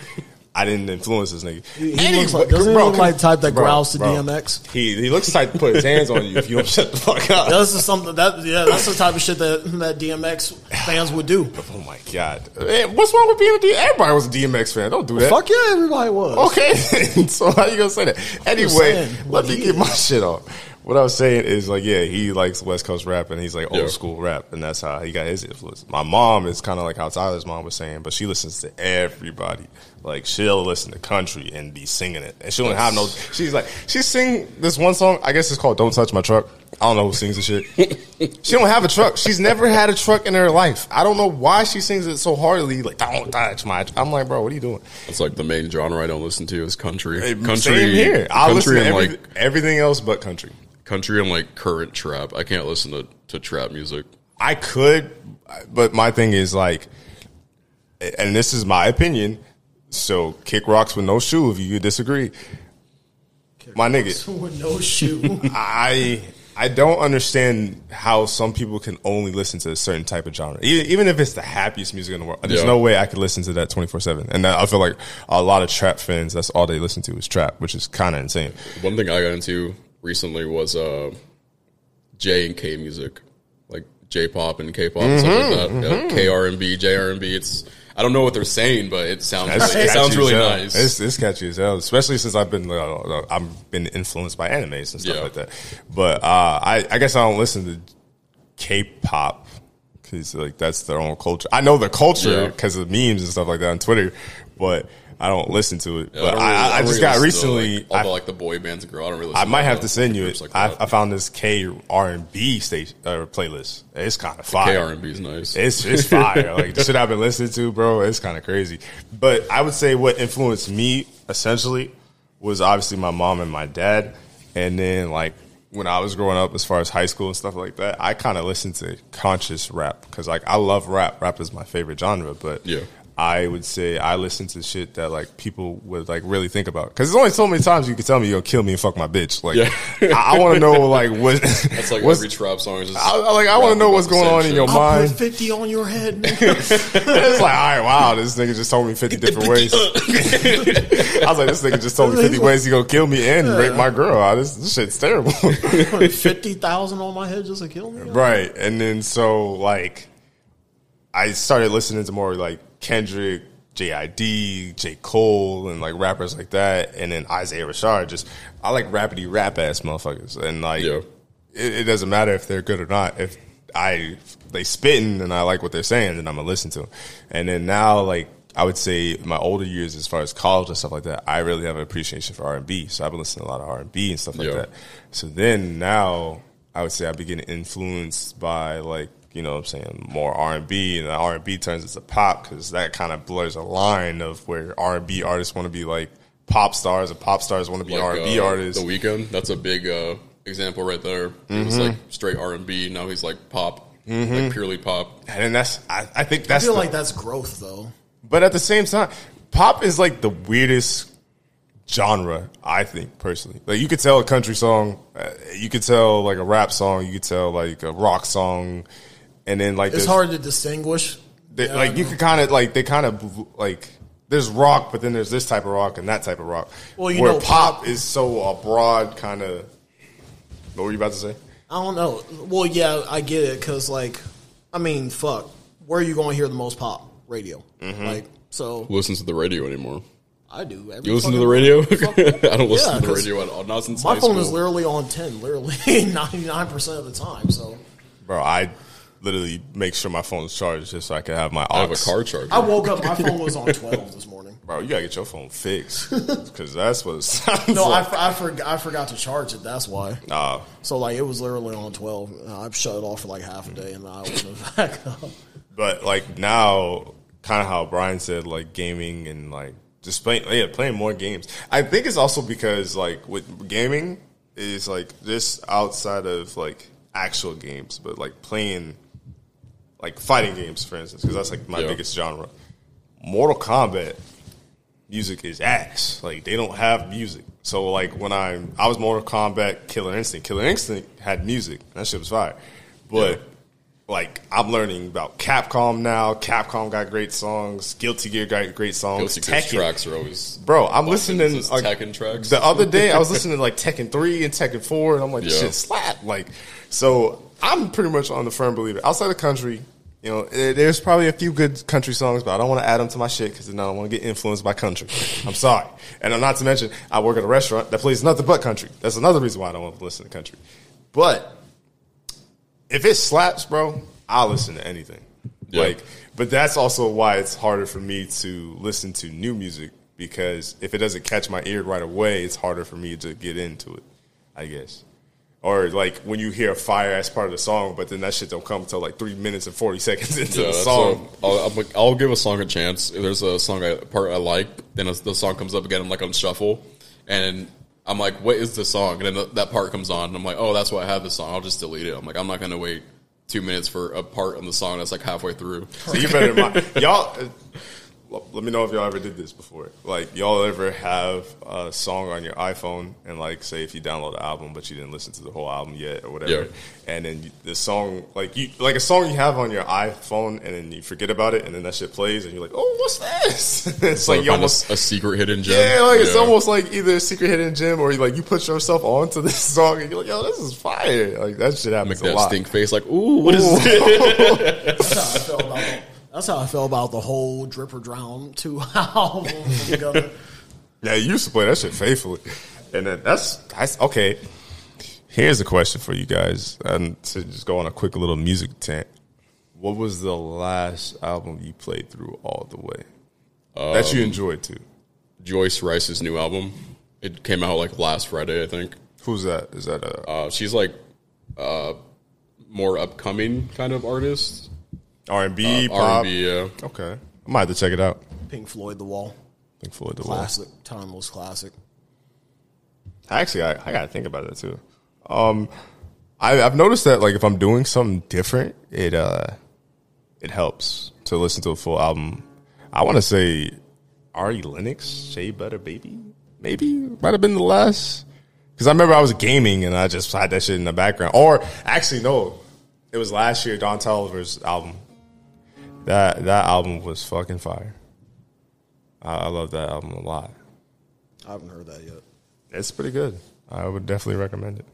I didn't influence this nigga. He Anyway, looks like, doesn't he look like the type that bro, growls to bro. DMX? He he looks like to put his hands on you if you don't shut the fuck up. This is something that yeah, that's the type of shit that that DMX fans would do. Oh my god! Man, what's wrong with being a DMX? Everybody was a DMX fan. Don't do that. Fuck yeah, everybody was. Okay, so how you gonna say that? Anyway, let me he get my shit off. What I was saying is like, yeah, he likes West Coast rap and he's like old Yeah. school rap, and that's how he got his influence. My mom is kind of like how Tyler's mom was saying, but she listens to everybody. Like she'll listen to country and be singing it, and she don't have no. She's like, she sing this one song. I guess it's called "Don't Touch My Truck." I don't know who sings the shit. she don't have a truck. She's never had a truck in her life. I don't know why she sings it so heartily. Like, don't touch my. Tr-" I'm like, bro, what are you doing? It's like the main genre I don't listen to is country. Country, Same here. I listen to every, like everything else but country. Country and like current trap. I can't listen to, to trap music. I could, but my thing is like, and this is my opinion. So kick rocks with no shoe if you disagree. My nigga, With no shoe. I I don't understand how some people can only listen to a certain type of genre, E- even if it's the happiest music in the world. There's Yeah. no way I could listen to that 24 seven. And I feel like a lot of trap fans, that's all they listen to is trap, which is kind of insane. One thing I got into recently was uh, J and K music, like J pop and K pop and stuff Mm-hmm, like that. Yeah, K R and B, J R and B. It's I don't know what they're saying, but it sounds It's really, it sounds really nice. It's, it's catchy as hell, especially since I've been uh, I've been influenced by animes and stuff Yeah. like that. But uh, I, I guess I don't listen to K-pop because like that's their own culture. I know the culture Yeah. because of memes and stuff like that on Twitter, but I don't listen to it. Yeah, but I, really- I, I just really got listen to, recently. like, I, like the boy bands and girl. I don't really. I might have to send you it. Like I. I found this K R and B station uh, playlist. It's kind of fire. K R and B is nice. It's it's fire. like the shit I've been listening to, bro. It's kind of crazy. But I would say what influenced me essentially was obviously my mom and my dad, and then like when I was growing up, as far as high school and stuff like that, I kind of listened to conscious rap because like I love rap. Rap is my favorite genre, but Yeah. I would say I listen to shit that like people would like really think about because there's only so many times you can tell me you're gonna kill me and fuck my bitch. Like Yeah. I, I want to know like what That's like what's, every trap song is just I, I- like I want to know what's going same on in your I'll mind. put 50 on your head, it's like, all right, wow, this nigga just told me 50 different ways. I was like, this nigga just told me 50 ways he gonna kill me and rape my girl. Ah, This, this shit's terrible. Put 50,000 on my head just to kill me? right. And then so, like, I started listening to more like Kendrick, JID, J. Cole, and like rappers like that. And then Isaiah Rashad. Just, I like rapidy rap ass motherfuckers. And like, Yeah. it, it doesn't matter if they're good or not. If I they spitting and I like what they're saying, then I'm gonna listen to them. And then now, like I would say, my older years as far as college and stuff like that, I really have an appreciation for R and B. So I've been listening to a lot of R and B and stuff like Yeah. that. So then now, I would say I've been getting influenced by like you know what I'm saying more R and B, and the R and B turns into pop because that kind of blurs a line of where R and B artists want to be like pop stars, and pop stars want to be Like, R and B uh, artists. The Weeknd, that's a big uh, example right there. He was Mm-hmm. like straight R and B. Now he's like pop, like purely pop. and that's I, I think I that's feel the- like that's growth, though. But at the same time, pop is like the weirdest genre. I think personally, like you could tell a country song, uh, you could tell like a rap song, you could tell like a rock song, and then like It's hard to distinguish. they- Yeah, like you know. could kind of like they kind of like there's rock, but then there's this type of rock and that type of rock. Well, you where know, pop, pop- is so a broad kind of. What were you about to say? I don't know. Well, yeah, I get it because, like, I mean, fuck, where are you going to hear the most pop? Radio. Mm-hmm. Like, so Who listens to the radio anymore? I do. Every You listen to the radio? I don't listen Yeah, to the radio at all. Not since My high phone school. is literally on ten, literally ninety nine percent of the time. So Bro, I literally make sure my phone's charged just so I could have my. I have a car charger. I woke up, my phone was on twelve this morning. Bro, you gotta get your phone fixed because that's what it sounds No, I, like. for- I, for, I forgot to charge it. That's why. Nah, So like, it was literally on twelve. I've shut it off for like half a day, and then I opened it back up. but like now, kind of how Brian said, like gaming and like just playing, yeah, playing more games. I think it's also because like with gaming is like just outside of like actual games, but like playing like fighting games, for instance, because that's like my Yeah. biggest genre. Mortal Kombat music is ass. Like they don't have music. So like when I I was Mortal Kombat Killer Instinct. Killer Instinct had music. That shit was fire. But like I'm learning about Capcom now. Capcom got great songs. Guilty Gear got great songs. Guilty Tekken. tracks are always Bro, I'm listening Is like, Tekken tracks. The other day I was listening to like Tekken 3 and Tekken 4 and I'm like, this Yeah. shit slap. Like so I'm pretty much on the firm believer. Outside the country, you know, there's probably a few good country songs, but I don't want to add them to my shit because then I don't want to get influenced by country. I'm sorry. And not to mention, I work at a restaurant that plays nothing but country. That's another reason why I don't want to listen to country. But if it slaps, bro, I'll listen to anything. Yeah. Like, but that's also why it's harder for me to listen to new music because if it doesn't catch my ear right away, it's harder for me to get into it. I guess. Or like when you hear a fire as part of the song, but then that shit don't come until like three minutes and forty seconds into Yeah, the song. a- I'll, like, I'll give a song a chance. If there's a song I, part I like, then the song comes up again. I'm like on shuffle, and I'm like, "What is the song?" And then the, that part comes on, and I'm like, "Oh, that's why I have the song." I'll just delete it. I'm like, I'm not gonna wait two minutes for a part on the song that's like halfway through. So you better mind. y'all. Let me know if y'all ever did this before. Like y'all ever have a song on your iPhone and like say if you download the album but you didn't listen to the whole album yet or whatever, Yeah. and then you, the song like you like a song you have on your iPhone and then you forget about it and then that shit plays and you're like, oh, what's this? it's So like you find a, almost. a secret hidden gem. Yeah, like it's almost like either a secret hidden gem or like you put yourself onto this song and you're like, yo, this is fire. Like that shit happens Make a that lot. stink face, like, ooh, what is this? That's how I felt about the, That's how I felt about the whole Drip or Drown two album. Yeah, you used to play that shit faithfully, and then that's that's okay. Here's a question for you guys, and to just go on a quick little music tent. What was the last album you played through all the way that Um, you enjoyed too? Joyce Wrice's new album. It came out like last Friday, I think. Who's that? Is that a Uh, she's like uh, more upcoming kind of artist. R and B R pop? and B, yeah. Okay, I might have to check it out. Pink Floyd, The Wall, Pink Floyd, The Wall. classic, timeless classic. Actually, I, I got to think about that too. Um, I, I've noticed that like if I'm doing something different, it uh, it helps to listen to a full album. I want to say Ari Lennox, Shea Butter Baby, maybe might have been the last. Because I remember I was gaming and I just had that shit in the background. Or actually, no, it was last year. Don Toliver's album. That that album was fucking fire. I, I love that album a lot. I haven't heard that yet. It's pretty good. I would definitely recommend it.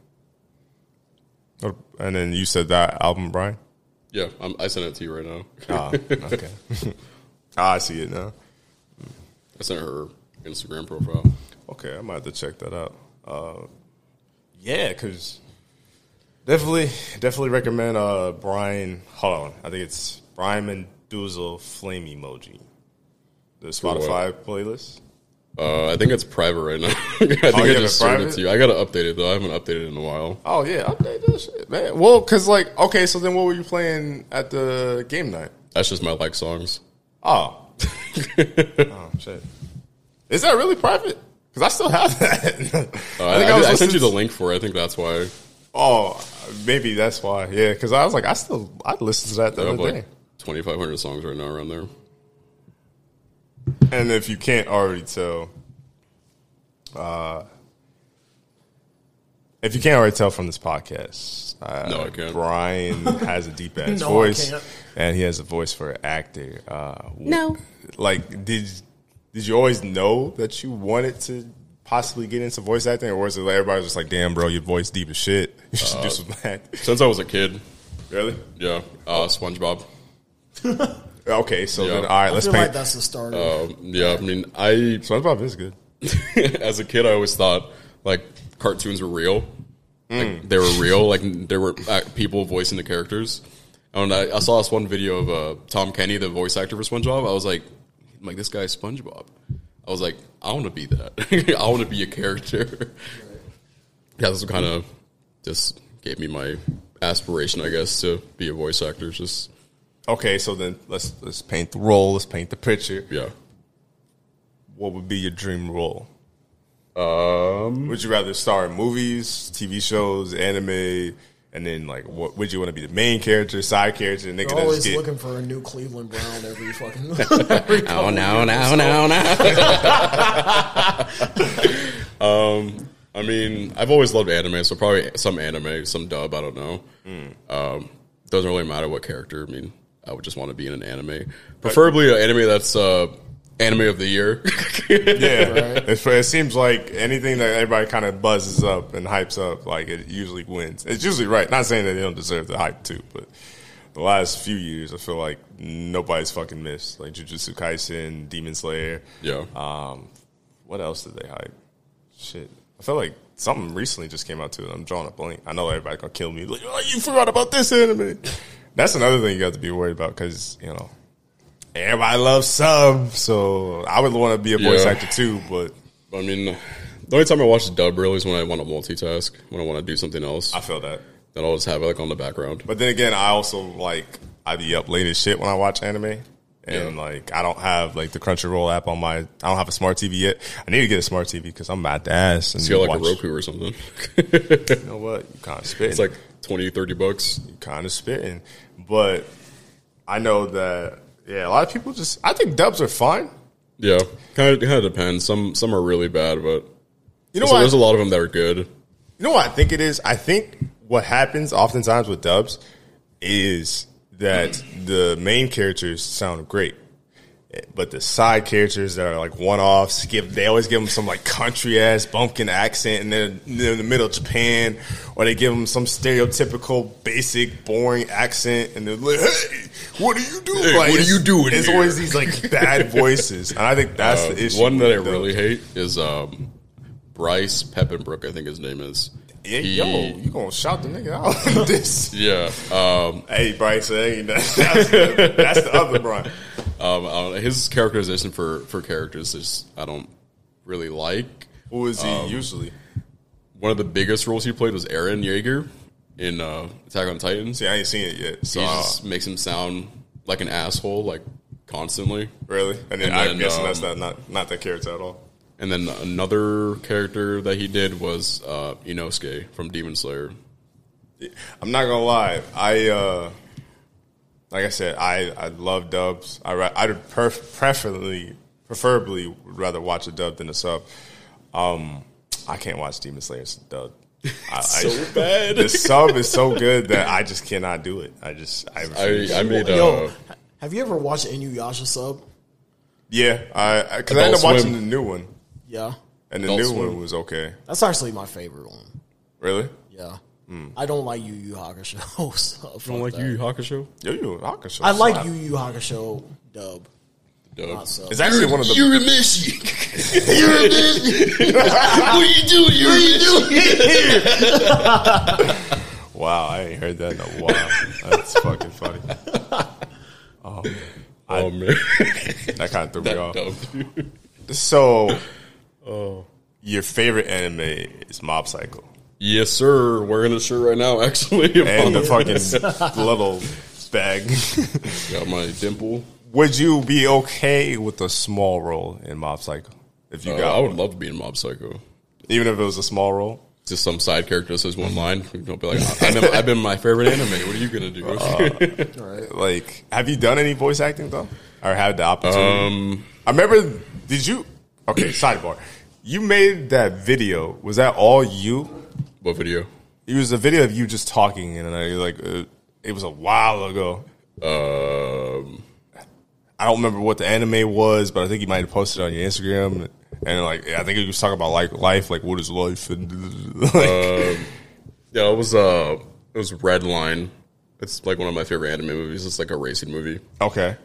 And then you said that album, Brian. Yeah, I'm, I sent it to you right now. Ah, okay. Ah, I see it now. I sent her Instagram profile. Okay, I might have to check that out. Uh, yeah, because definitely, definitely recommend uh, Brian. Hold on, I think it's Brian Mendoza Flame Emoji, the Spotify playlist. Uh, I think it's private right now. I think I Oh, yeah, just but it to you. I gotta update it though. I haven't updated it in a while. Oh yeah, update that shit, man. Well, because like, okay, so then what were you playing at the game night? That's just my like songs. Oh, oh shit. Is that really private? Because I still have that. Uh, I, I, was I sent you the link for it. I think that's why. Oh, maybe that's why. Yeah, because I was like, I still I listened to that the I have other day. Like 2,500 songs right now around there. And if you can't already tell, uh, if you can't already tell from this podcast, uh, No, I can't. Brian has a deep ass No, voice, and he has a voice for an actor. Uh, No. like did did you always know that you wanted to possibly get into voice acting, or was it like everybody was just like, "Damn, bro, your voice deep as shit. You should Uh, do some acting." Since I was a kid, Really? yeah, uh, SpongeBob. Okay, so Yeah. then all right, let's feel paint. like that's the start. Um, yeah, I mean, I SpongeBob is good. as a kid, I always thought like cartoons were real. Like, they were real. Like there were uh, people voicing the characters. And I, I saw this one video of uh, Tom Kenny, the voice actor for SpongeBob. I was like, I'm like this guy's SpongeBob. I was like, I want to be that. I want to be a character. Yeah, this kind of just gave me my aspiration, I guess, to be a voice actor. It's Just Okay, so then let's let's paint the role. Let's paint the picture. yeah. What would be your dream role? Um, Would you rather star in movies, TV shows, anime, and then like what would you want to be the main character, side character, nigga They're that always get looking for a new Cleveland Brown every fucking. every Oh no, no, no, no. um, I mean, I've always loved anime, so probably some anime, some dub. I don't know. Um, doesn't really matter what character. I mean, I would just want to be in an anime, preferably an anime that's uh, anime of the year. yeah. It, it seems like anything that everybody kind of buzzes up and hypes up, like it usually wins. It's usually right. Not saying that they don't deserve the hype too, but the last few years, I feel like nobody's fucking missed. Like Jujutsu Kaisen, Demon Slayer. yeah. Um, what else did they hype? Shit, I feel like something recently just came out too. I'm drawing a blank. I know everybody gonna kill me. Like, oh, you forgot about this anime. That's another thing you have to be worried about because you know everybody loves sub. So I would want to be a voice Yeah. actor too, but I mean, the only time I watch dub really is when I want to multitask, when I want to do something else. I feel that. Then I'll just have it like on the background. But then again, I also like I be up late as shit when I watch anime. And Yeah. like I don't have like the Crunchyroll app on my. I don't have a smart TV yet. I need to get a smart TV because I'm at to ass. And It's got like watch- a Roku or something. You know what? You kind of spitting. it's like 20, 30 bucks. kind of spitting. But I know that yeah, a lot of people just. I think dubs are fine. Yeah, kind of kind of depends. Some some are really bad, but You know so there's a lot of them that are good. You know what I think it is? I think what happens oftentimes with dubs is that the main characters sound great. But the side characters that are like one offs, give they always give them some like country ass bumpkin accent, and then they're in the middle of Japan, or they give them some stereotypical basic boring accent, and they're like, "Hey, what are you doing? Hey, like, what are you doing It's here?" always these like bad voices, and I think that's Uh, the issue. one that I really hate is um, Bryce Papenbrook. I think his name is. Yeah, He- yo, you gonna shout the nigga out this? Yeah, um, Hey, Bryce, that ain't. That's the, that's the other Brian. Um, I don't know. his characterization for for characters is I don't really like. Who is he Um, usually? One of the biggest roles he played was Eren Yeager in uh, Attack on Titan. See, I ain't seen it yet. So he uh, just makes him sound like an asshole, like constantly. really, and then and I'm then, guessing um, that's not not not that character at all. And then another character that he did was uh, Inosuke from Demon Slayer. I'm not gonna lie. I uh like I said, I, I love dubs. I I'd perf- preferably preferably would rather watch a dub than a sub. Um, I can't watch Demon Slayer dub. I, So I, bad. the sub is so good that I just cannot do it. I just I, refuse. I, I made uh, have you ever watched Inuyasha sub? yeah I because I, ended up watching Swim. the new one Yeah, and the Adult new Swim. one was okay. that's actually my favorite one. Really? Yeah, Hmm. I don't like Yu Yu Hakusho. so I don't like that. Yu Yu Hakusho. Yo, yo, Hakusho I like slap. Yu Yu Hakusho dub, Dub. not sub. It's actually one of the You're a Mishi. Urameshi. what are you doing? You're a Mishi. wow. I ain't heard that in a while. That's fucking funny. Oh man, That kind of threw me off. dub. dude. So, Oh. your favorite anime is Mob Psycho, Yes, sir. Wearing a shirt right now. Actually, and the fucking little bag. got my dimple. Would you be okay with a small role in Mob Psycho if you Uh, got I would one? love to be in Mob Psycho. even if it was a small role? Just some side character that says one line. Don't be like, I've been, I've been my favorite anime. What are you gonna do? Uh, Like, have you done any voice acting though, or had the opportunity? um, I remember. Did you? Okay, sidebar. You made that video. Was that all you? What video? It was a video of you just talking, and I like uh, it was a while ago. Um, I don't remember what the anime was, but I think you might have posted it on your Instagram. And like, I think he was talking about like life, like what is life, and like, yeah, it was uh, it was Redline. It's like one of my favorite anime movies. It's like a racing movie. okay.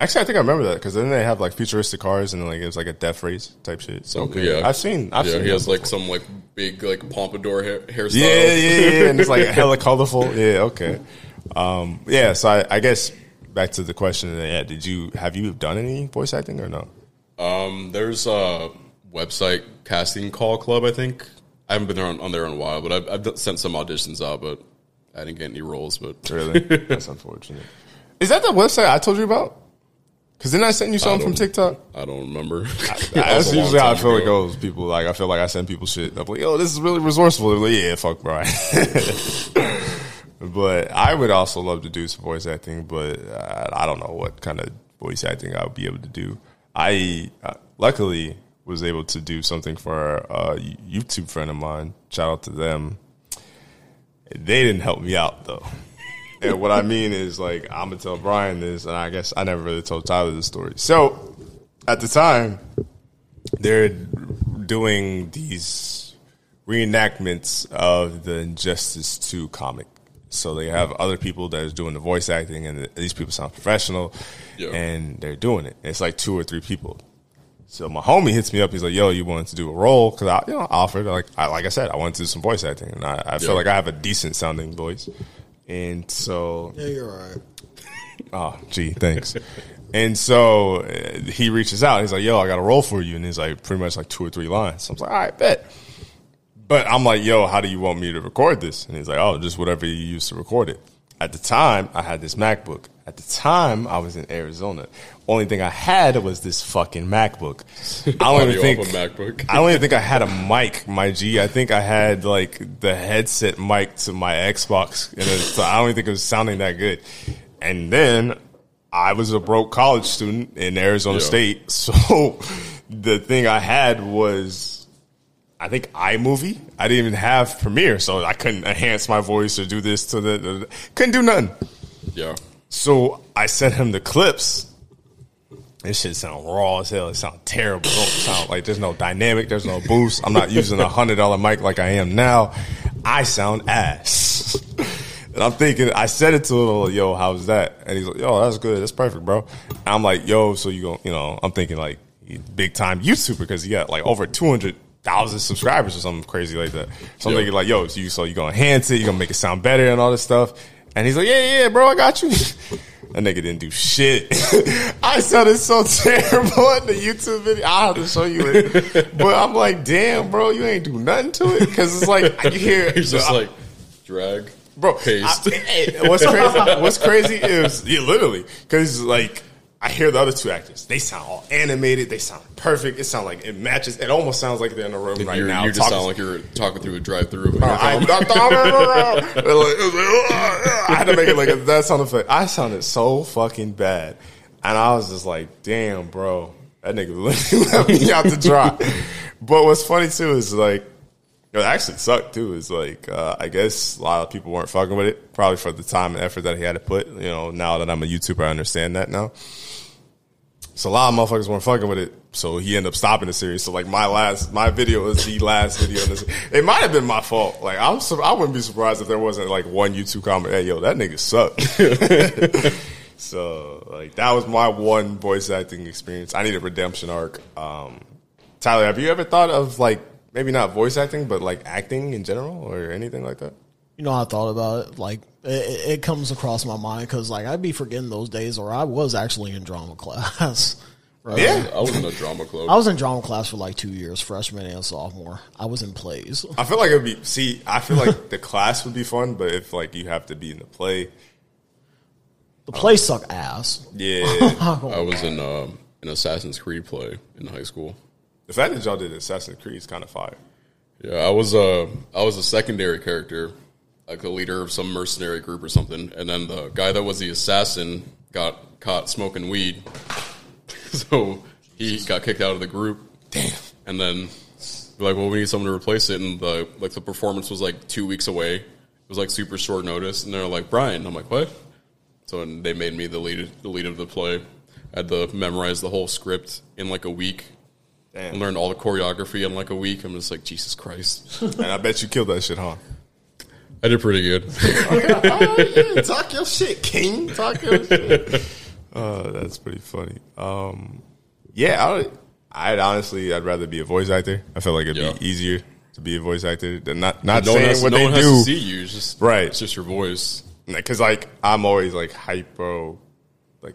Actually, I think I remember that because then they have like futuristic cars and like it was like a death race type shit. So Okay, yeah. I've seen. I've yeah, seen. he has like before. some like big like pompadour hair, hairstyle. Yeah, yeah, yeah, and it's like hella colorful. Yeah, okay. Um, yeah, so I, I guess back to the question. Yeah, did you have you done any voice acting or no? Um, there's a website casting call club. I think I haven't been there on, on there in a while, but I've, I've sent some auditions out, but I didn't get any roles. But Really? That's unfortunate. Is that the website I told you about? Because then I sent you something from TikTok. I don't remember. That's usually how I feel it goes. People like I feel like I send people shit. I'm like, yo, this is really resourceful. They're like, yeah, fuck Brian. but I would also love to do some voice acting, but uh, I don't know what kind of voice acting I would be able to do. I uh, luckily was able to do something for a YouTube friend of mine. Shout out to them. They didn't help me out though. And what I mean is, like, I'm gonna tell Brian this, and I guess I never really told Tyler this story. So, at the time, they're doing these reenactments of the Injustice 2 comic. So they have other people that is doing the voice acting, and these people sound professional, Yeah. and they're doing it. It's like two or three people. So my homie hits me up. He's like, "Yo, you wanted to do a role?" Because I, you know, offered. Like, I, like I said, I wanted to do some voice acting, and I, I feel like I have a decent sounding voice. And so Yeah, you're right. Oh, gee, thanks. and so uh, he reaches out. He's like, "Yo, I got a role for you," and he's like, pretty much like two or three lines. So I was like, "All right, bet." But I'm like, "Yo, how do you want me to record this?" And he's like, "Oh, just whatever you use to record it." At the time, I had this MacBook. At the time, I was in Arizona. Only thing I had was this fucking MacBook. I don't even think MacBook. I don't even think I had a mic, my G. I think I had like the headset mic to my Xbox, and so I don't even think it was sounding that good. And then I was a broke college student in Arizona Yeah. State, so the thing I had was. I think iMovie. I didn't even have Premiere, so I couldn't enhance my voice or do this to the, the couldn't do nothing. Yeah. So I sent him the clips. This shit sound raw as hell. It sound terrible. It don't sound like there's no dynamic. There's no boost. I'm not using a hundred dollar mic like I am now. I sound ass. And I'm thinking, I said it to him, like, yo, how's that? And he's like, yo, that's good. That's perfect, bro. And I'm like, yo, so you going you know, I'm thinking like big time YouTuber because he got like over 200,000 subscribers or something crazy like that. So I'm Yeah. thinking like, yo, so you, so you gonna enhance it, you're gonna make it sound better and all this stuff. And he's like, yeah, yeah, bro, I got you. That nigga didn't do shit. I sounded so terrible in the YouTube video. I'll have to show you it. But I'm like, damn, bro, you ain't do nothing to it. Cause it's like, you hear, He's just like drag, bro. paste. I- hey, what's crazy? What's crazy is yeah, literally because like I hear the other two actors. They sound all animated. They sound perfect. It sounds like it matches. It almost sounds like they're in a room right you're, now. you just talking- sound like you're talking through a drive-through. I, I had to make it like a, that sound effect. I sounded so fucking bad, and I was just like, "Damn, bro, that nigga literally let me out to dry." but what's funny too is like, it actually sucked too. Is like, uh, I guess a lot of people weren't fucking with it, probably for the time and effort that he had to put. You know, now that I'm a YouTuber, I understand that now. So a lot of motherfuckers weren't fucking with it. So he ended up stopping the series. So like my last, my video is the last video in this. It might have been my fault. Like I'm, I wouldn't be surprised if there wasn't like one YouTube comment. Hey, yo, that nigga sucked. so like that was my one voice acting experience. I need a redemption arc. Um, Tyler, have you ever thought of like maybe not voice acting, but like acting in general or anything like that? You know, I thought about it. Like, it, it comes across my mind because, like, I'd be forgetting those days, or I was actually in drama class. Right? Yeah. I was in a drama club. I was in drama class for like two years, freshman and sophomore. I was in plays. I feel like it'd be. See, I feel like the class would be fun, but if like you have to be in the play, The plays suck ass. yeah. I was in um, an Assassin's Creed play in high school. The fact that y'all did Assassin's Creed is kind of fire. Yeah, I was a I was a secondary character, like the leader of some mercenary group or something, and then the guy that was the assassin got caught smoking weed, so he got kicked out of the group. Damn. And then like, well, we need someone to replace it, and the like the performance was like two weeks away. It was like super short notice, and they're like, Brian. I'm like, what? So and they made me the lead the lead of the play. I had to memorize the whole script in like a week. Damn. And learned all the choreography in like a week. I'm just like, Jesus Christ. And I bet you killed that shit, huh? I did pretty good. oh, yeah. Talk your shit, King. Talk your shit. Uh, that's pretty funny. Um, yeah, I would, I'd honestly, I'd rather be a voice actor. I feel like it'd Yeah. be easier to be a voice actor than not not no saying has, what no they one has do. to see you. It's just Right. It's just your voice. Because like I'm always like hypo, like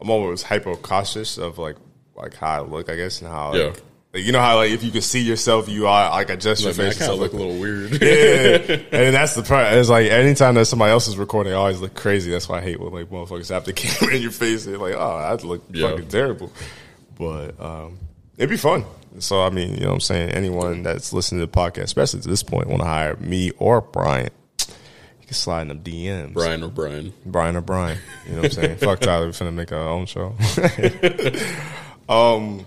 I'm always hypo cautious of like like how I look, I guess, and how Yeah. like, like, you know how like if you can see yourself, you are like adjust your Like, man, I face. kind of stuff look a little weird. yeah, and that's the part. It's like anytime that somebody else is recording, I always look crazy. That's why I hate when like motherfuckers have the camera in your face. They're like, oh, I'd look Yeah. fucking terrible. But um, it'd be fun. So I mean, you know, what I'm saying anyone that's listening to the podcast, especially to this point, want to hire me or Brian, you can slide in them DMs. Brian or Brian. Brian or Brian. You know what I'm saying? Fuck Tyler, we're finna make our own show. um,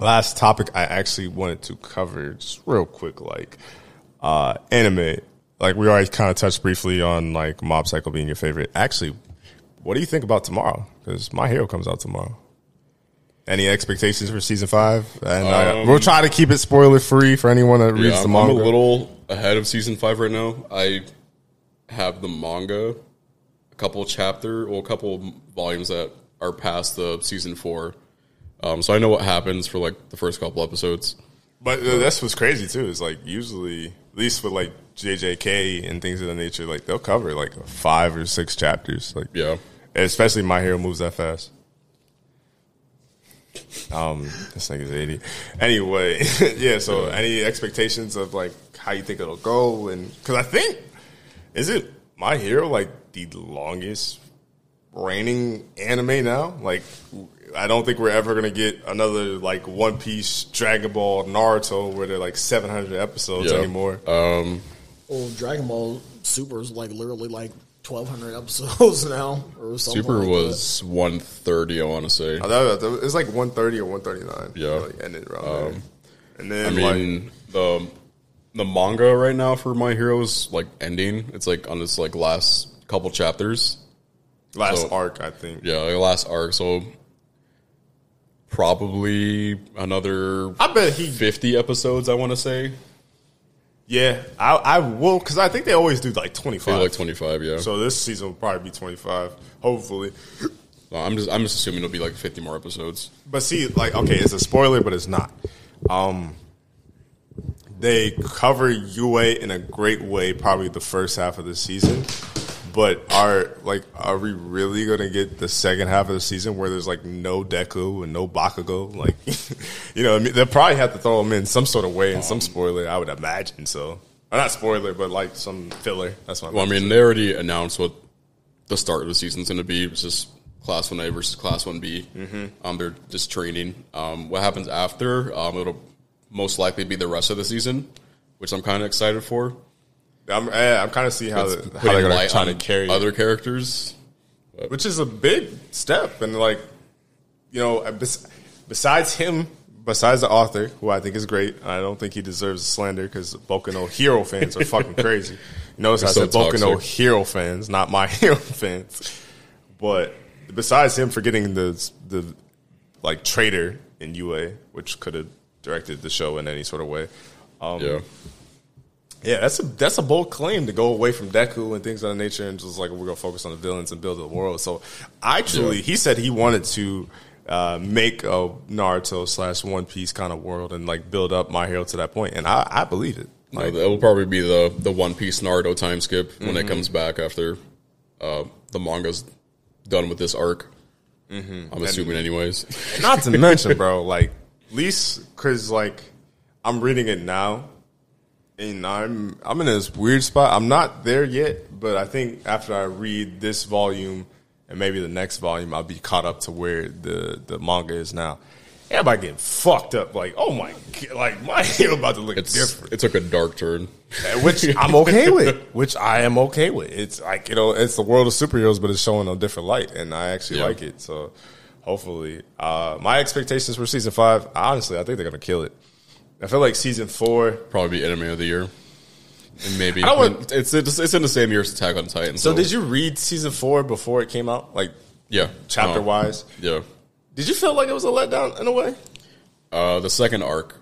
last topic I actually wanted to cover just real quick, like uh, anime. Like we already kind of touched briefly on like Mob Psycho being your favorite. Actually, what do you think about tomorrow? Because My Hero comes out tomorrow. Any expectations for season five? And uh, Um, we'll try to keep it spoiler free for anyone that reads the I'm, I'm a little ahead of season five right now. I have the manga, a couple chapter, well, a couple volumes that are past the season four. Um, so I know what happens for like the first couple episodes. But uh, that's what's crazy too. Is like usually, at least with like JJK and things of that nature, like they'll cover like five or six chapters. Like, Yeah. especially My Hero moves that fast. Um, this nigga's eighty. Anyway, yeah. So, any expectations of like how you think it'll go? And because I think is it My Hero like the longest reigning anime now? Like, I don't think we're ever gonna get another like One Piece, Dragon Ball, Naruto, where they're like seven hundred episodes Yeah. anymore. Um, Well, Dragon Ball Super is like literally like twelve hundred episodes now, or something. Super like was 130, I want to say. I thought it was like one thirty or one thirty nine. Yeah. like, ended around there. And then I like mean, the the manga right now for My Hero is like ending. It's like on this like last couple chapters. last so- arc, I think. Yeah, like last arc. So probably another I bet he. 50 episodes. I want to say Yeah, I I will because I think they always do like twenty maybe like 25. Yeah. So this season will probably be twenty five. Hopefully. No, I'm just I'm just assuming it'll be like 50 more episodes. But see, like, okay, it's a spoiler, but it's not. Um, they cover UA in a great way, probably the first half of the season. But are like, are we really gonna get the second half of the season where there's like no Deku and no Bakugo? Like, you know, I mean, they'll probably have to throw them in some sort of way and some spoiler. I would imagine so. Or not spoiler, but like some filler. That's what. Well, I mean, they already announced what the start of the season's going to be. It's just Class One A versus Class One B. Um, they're just training. Um, what happens after? Um, it'll most likely be the rest of the season, which I'm kind of excited for. I'm, eh, I'm kind of see how, the, how they're going to light try to on carry it. other characters. which is a big step. And like, you know, bes- besides him, besides the author, who I think is great, I don't think he deserves slander because Boku Hero fans are fucking crazy. You notice I They're said so Boku no. Hero fans, not my hero fans. But besides him for getting the the like traitor in UA, which could have directed the show in any sort of way. Um, Yeah, Yeah, that's a that's a bold claim to go away from Deku and things of that nature and just like we're gonna focus on the villains and build the world. So actually, Yeah. he said he wanted to uh, make a Naruto slash One Piece kind of world and like build up My Hero to that point, and I, I believe it. No, Like, it will probably be the the One Piece Naruto time skip when Mm-hmm. it comes back after uh, the manga's done with this arc. Mm-hmm. I'm assuming, anyways. not to mention, bro, like at least because like I'm reading it now, and I'm I'm in this weird spot. I'm not there yet, but I think after I read this volume and maybe the next volume, I'll be caught up to where the the manga is now. Everybody getting fucked up, like oh my, God, like my hero about to look It's different, it took a dark turn. which I'm okay with. Which I am okay with. It's like you know, it's the world of superheroes, but it's showing a different light, and I actually Yeah. like it. So hopefully, uh, my expectations for season five, honestly, I think they're gonna kill it. I feel like season four. Probably be anime of the year. And maybe I it's, it's in the same year as Attack on Titan. So did you read season four before it came out, like Yeah, chapter Uh, wise? Yeah, Did you feel like it was a letdown in a way? uh, the second arc.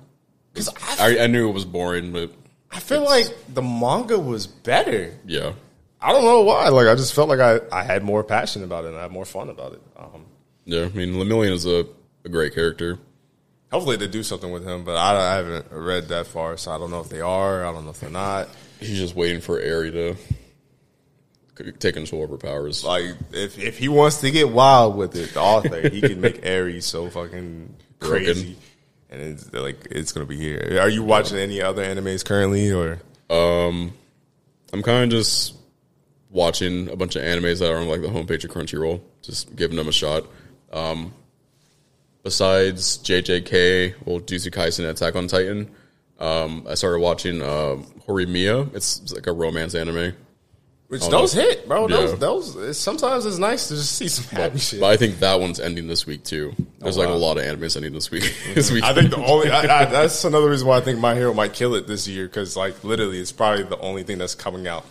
Because I, I, I knew it was boring, but I feel like the manga was better. yeah, I don't know why. Like I just felt like I, I had more passion about it and I had more fun about it. Um, yeah. I mean, Lemillion is a, a great character. Hopefully they do something with him, but I, I haven't read that far, so I don't know if they are. I don't know if they're not. He's just waiting for Eri to take control of her powers. Like if if he wants to get wild with it, the author, he can make Aries so fucking crazy, and it's like it's gonna be here. Are you watching any other animes currently, or I'm kind of just watching a bunch of animes that are on like the homepage of Crunchyroll, just giving them a shot. Um, besides JJK, well, Jujutsu Kaisen, and Attack on Titan, um, I started watching um Horimiya. It's, it's like a romance anime, which Oh, those hit, bro? Those Yeah. those sometimes it's nice to just see some happy shit. but I think that one's ending this week too. There's like wow. a lot of animes ending this week. this week, I think the only I, I, that's another reason why I think My Hero might kill it this year because like literally it's probably the only thing that's coming out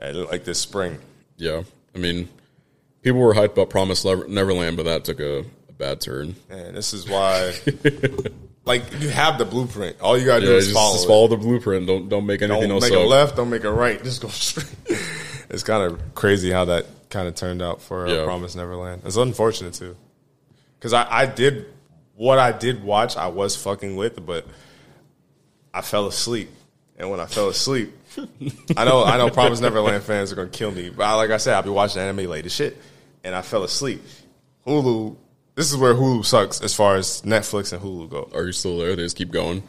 at, like this spring. yeah. I mean, people were hyped about Promise Neverland, but that took a bad turn. And this is why, like, you have the blueprint. All you gotta do is just, follow. just it. follow the blueprint. Don't don't make anything else. Don't else make up. a left. Don't make a right. Just go straight. it's kind of crazy how that kind of turned out for uh, Yeah. Promise Neverland. It's unfortunate too, because I, I did what I did watch. I was fucking with, but I fell asleep. And when I fell asleep, I know I know Promise Neverland fans are gonna kill me. But I, like I said, I'll be watching anime late as shit, and I fell asleep. Hulu. This is where Hulu sucks as far as Netflix and Hulu go. Are you still there? They just keep going.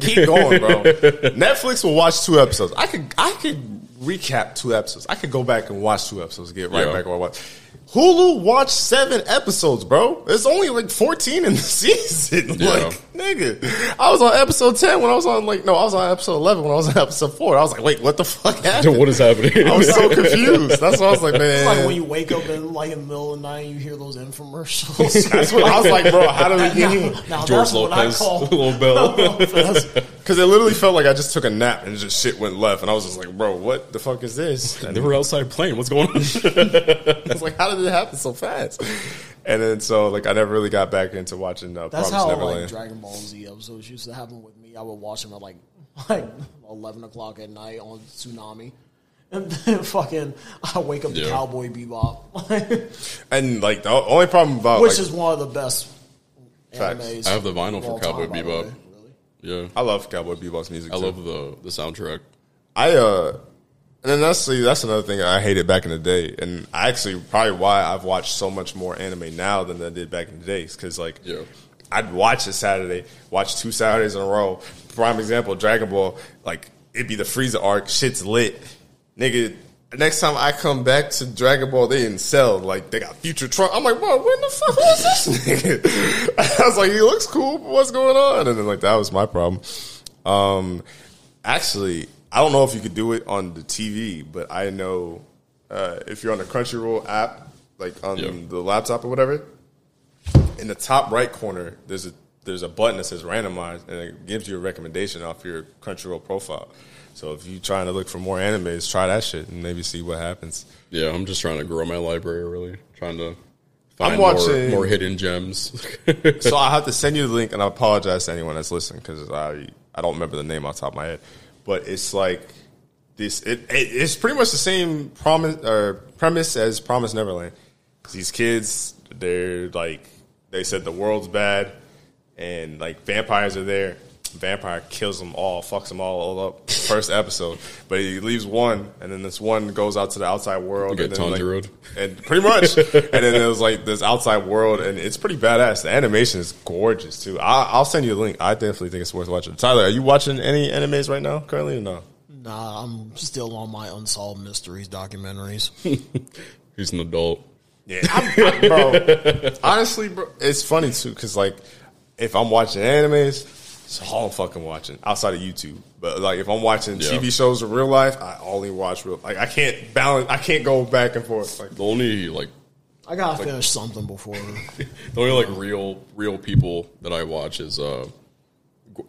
Keep going, bro. Netflix will watch two episodes. I could I could recap two episodes. I could go back and watch two episodes, get right Yeah. back where I watch. Hulu watched seven episodes, bro. There's only like 14 in the season. Yeah. Like, nigga. I was on episode 10 when I was on like no, I was on episode 11 when I was on episode 4. I was like, wait, what the fuck happened? what is happening? I was so confused. That's what I was like, man. It's like when you wake up in like in the middle of the night, and you hear those infomercials. that's what I was like, bro. How did we get here? George that's what I Lopez, call little bell. Because it literally felt like I just took a nap and just shit went left, and I was just like, bro, what the fuck is this? And they were outside playing. What's going on? I was like, how did it happen so fast? And then so like I never really got back into watching uh, That's Promised how Neverland. like Dragon Ball Z episodes used to happen with me. I would watch them at like like eleven o'clock at night on Toonami, and then fucking I wake up to Yeah. Cowboy Bebop, and like the only problem about which like, is one of the best Facts. animes. I have the vinyl for Cowboy time, by the Bebop. Yeah, I love Cowboy Bebop's music. I too. love the the soundtrack. I uh, and then that's see, that's another thing I hated back in the day, and I actually probably why I've watched so much more anime now than I did back in the days because like Yeah. I'd watch a Saturday, watch two Saturdays in a row. Prime example, Dragon Ball, like it'd be the Frieza arc, shit's lit, nigga. Next time I come back to Dragon Ball, they in Cell. Like they got Future Trunk. I'm like, whoa, when the fuck was this nigga? I was like, he looks cool, but what's going on? And then like that was my problem. Um, actually, I don't know if you could do it on the TV, but I know uh, if you're on the Crunchyroll app, like on Yeah. the laptop or whatever, in the top right corner, there's a there's a button that says randomized, and it gives you a recommendation off your Crunchyroll profile. So if you're trying to look for more animes, try that shit and maybe see what happens. Yeah, I'm just trying to grow my library. Really trying to find I'm more, more hidden gems. so I have to send you the link, and I apologize to anyone that's listening because I I don't remember the name off the top of my head, but it's like this. It, it it's pretty much the same promise or premise as Promise Neverland. These kids, they're like they said the world's bad, and like vampires are there. Vampire kills them all, fucks them all up. First episode, but he leaves one, and then this one goes out to the outside world. You and get then, like, Tanjiro. and pretty much. and then there's like this outside world, and it's pretty badass. The animation is gorgeous too. I, I'll send you a link. I definitely think it's worth watching. Tyler, are you watching any animes right now currently or no? Nah, I'm still on my unsolved mysteries documentaries. He's an adult. Yeah, I'm, bro. Honestly, bro, it's funny too because like if I'm watching animes, it's all I'm fucking watching outside of YouTube. But like if I'm watching Yeah. TV shows in real life, I only watch real. Like I can't balance. I can't go back and forth. Like The only like I gotta finish something before. the only like real real people that I watch is uh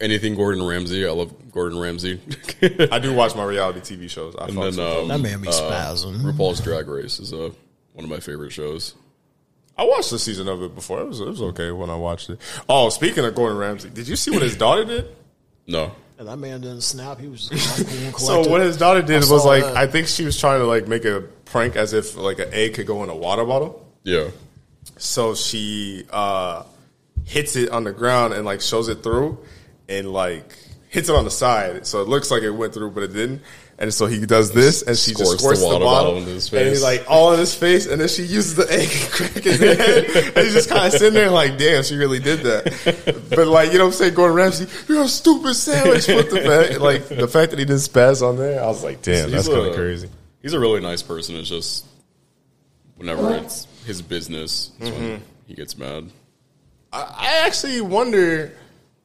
anything Gordon Ramsay. I love Gordon Ramsay. I do watch my reality TV shows. I and fucks then um, That man be spazzing. RuPaul's Drag Race is uh, one of my favorite shows. I watched a season of it before. It was it was okay when I watched it. Oh, speaking of Gordon Ramsay, did you see what his daughter did? No, And that man didn't snap. He was just calm, cool, and So what his daughter did I was like that. I think she was trying to like make a prank as if like an egg could go in a water bottle. yeah, So she uh hits it on the ground and like shows it through and like hits it on the side. So it looks like it went through, but it didn't. And so he does this, and she just Squirts the squirts the, bottle, bottle into his and he's like all in his face. And then she uses the egg and crack his head, and he's just kind of sitting there like, "Damn, she really did that." But like, you know what I'm saying? Gordon Ramsay, you're a stupid sandwich. With the fact, like the fact that he didn't spaz on there, I was like, "Damn, that's kind of crazy." He's a really nice person. It's just whenever it's his business, Mm-hmm. when he gets mad. I, I actually wonder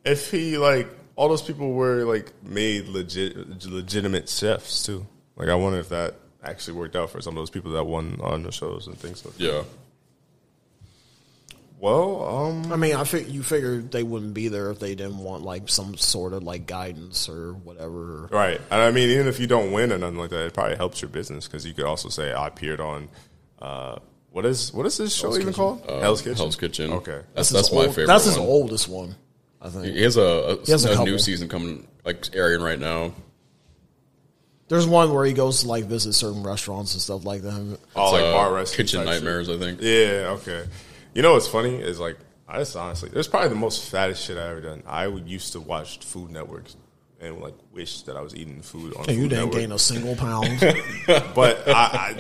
if he like all those people were like made legit legitimate chefs too. Like I wonder if that actually worked out for some of those people that won on the shows and things like that. Yeah, Well, um I mean, I think you figured they wouldn't be there if they didn't want like some sort of like guidance or whatever. right. And I mean even if you don't win or nothing like that, it probably helps your business because you could also say I appeared on uh what is what is this show even called? Hell's Kitchen. Uh, Hell's Kitchen. Okay. that's his that's my old- favorite. That's his one. oldest one, I think. He has a, a, has a a new season coming, like airing right now. There's one where he goes to like visit certain restaurants and stuff like that. Oh, like Uh, bar restaurant kitchen type shit. nightmares. I think. Yeah, okay. You know what's funny is like I just honestly, it's probably the most fattest shit I ever done. I used to watch Food Networks and like wish that I was eating food on. And you didn't Network. gain a single pound. but I,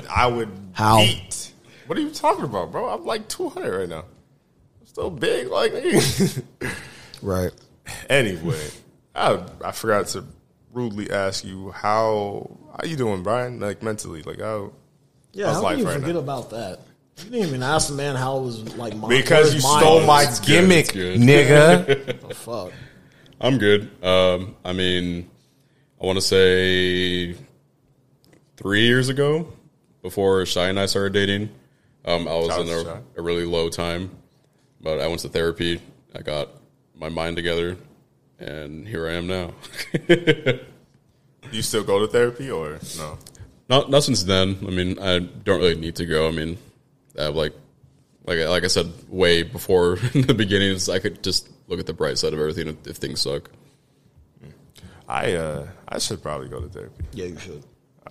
I, I would How? eat. What are you talking about, bro? I'm like 200 right now. I'm still big, like. right. anyway, I, I forgot to rudely ask you how how you doing, Brian? Like mentally, like how. Yeah, How's how life can you right forget now? about that? You didn't even ask the man how it was like my, Because you mine stole my good, gimmick, it's good. nigga. Oh, fuck. I'm good. Um, I mean, I want to say three years ago, before Shy and I started dating, um, I was Shout in out to Shy. a, a really low time, but I went to therapy. I got my mind together, and here I am now. Do you still go to therapy or no? not not since then. I mean, I don't really need to go. I mean, I have like like I- like I said way before in the beginnings, I could just look at the bright side of everything if, if things suck. I uh I should probably go to therapy. Yeah, you should.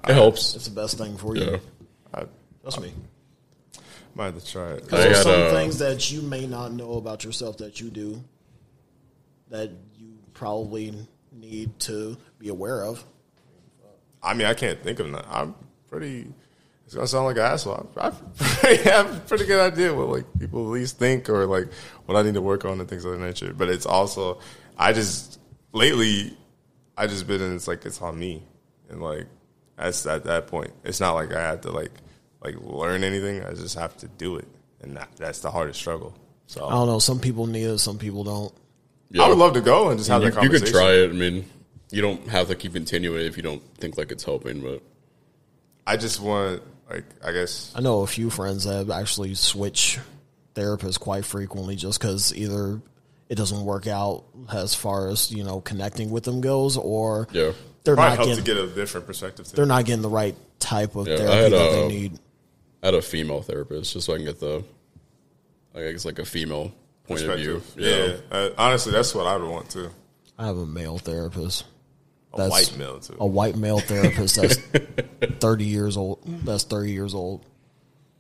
It helps. It's the best thing for you. Yeah. I Trust me. might have to try it. I There's some uh, things that you may not know about yourself that you do that you probably need to be aware of. I mean, I can't think of that. I'm pretty. It's gonna sound like an asshole. I, I have a pretty good idea what like people at least think or like what I need to work on and things of that nature. But it's also, I just lately, I just been in. It's like it's on me, and like That's at that point. It's not like I have to like like learn anything. I just have to do it, and that, that's the hardest struggle. So I don't know. Some people need it. Some people don't. Yeah. I would love to go and just have you, that conversation. you could try it. I mean, you don't have to keep continuing if you don't think like it's helping. But I just want like I guess I know a few friends that actually switch therapists quite frequently just because either it doesn't work out as far as you know connecting with them goes, or yeah, they're probably not getting to get a different perspective. Too. they're not getting the right type of Yeah, I therapy had, that they uh, need. I had a female therapist just so I can get the, I guess like a female point of view. perspective. Yeah, Uh, honestly, that's what I would want too. I have a male therapist. A That's- white male too. a white male therapist that's 30 years old that's 30 years old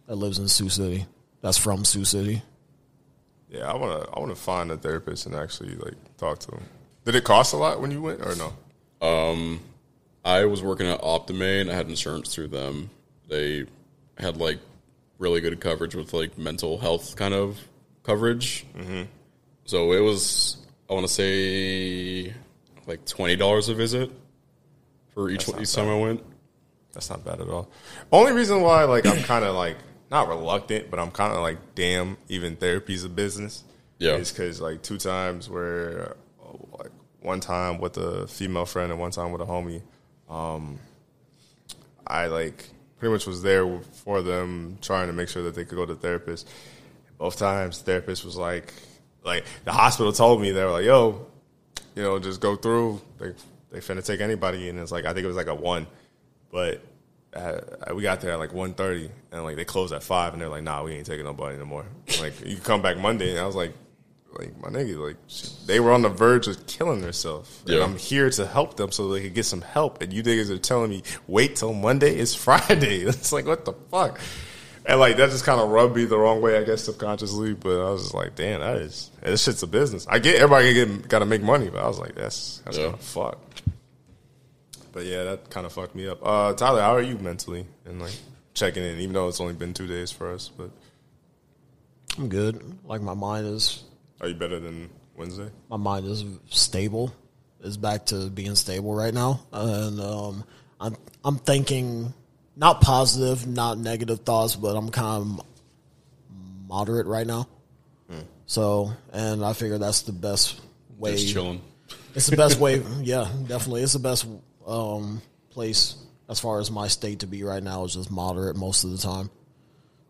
that lives in Sioux City that's from Sioux City Yeah, I want to. I want to find a therapist and actually like talk to him. Did it cost a lot when you went or no? Um, I was working at Optimane. I had insurance through them. They had like really good coverage with like mental health kind of coverage. Mm-hmm. So it was, I want to say, like twenty dollars a visit for each each time I went. That's not bad at all. Only reason why like I'm kind of like not reluctant, but I'm kind of like damn. Even therapy's a business. Yeah. is because like two times where like one time with a female friend and one time with a homie. Um, I like pretty much was there for them, trying to make sure that they could go to therapist. Both times, the therapist was like, like the hospital told me they were like, "Yo, you know, just go through. They they finna take anybody." And it's like I think it was like a one, but uh, we got there at like 1.30 and like they closed at five, and they're like, "Nah, we ain't taking nobody no more." Like you can come back Monday, and I was like. Like my nigga, like they were on the verge of killing themselves. And I'm here to help them so they could get some help. And you niggas are telling me wait till Monday. It's Friday. It's like what the fuck. And like that just kind of rubbed me the wrong way, I guess subconsciously. But I was just like, damn, that is this shit's a business. I get everybody get got to make money, but I was like, that's that's Yeah. kind of fucked. But yeah, that kind of fucked me up. Uh, Tyler, how are you mentally and like checking in? Even though it's only been two days for us, but I'm good like my mind is are you better than Wednesday? my mind is stable is back to being stable right now and um I'm I'm thinking not positive not negative thoughts but I'm kind of moderate right now so and I figure that's the best way Just chilling. It's the best way. Yeah, definitely. It's the best um, place as far as my state to be right now is just moderate most of the time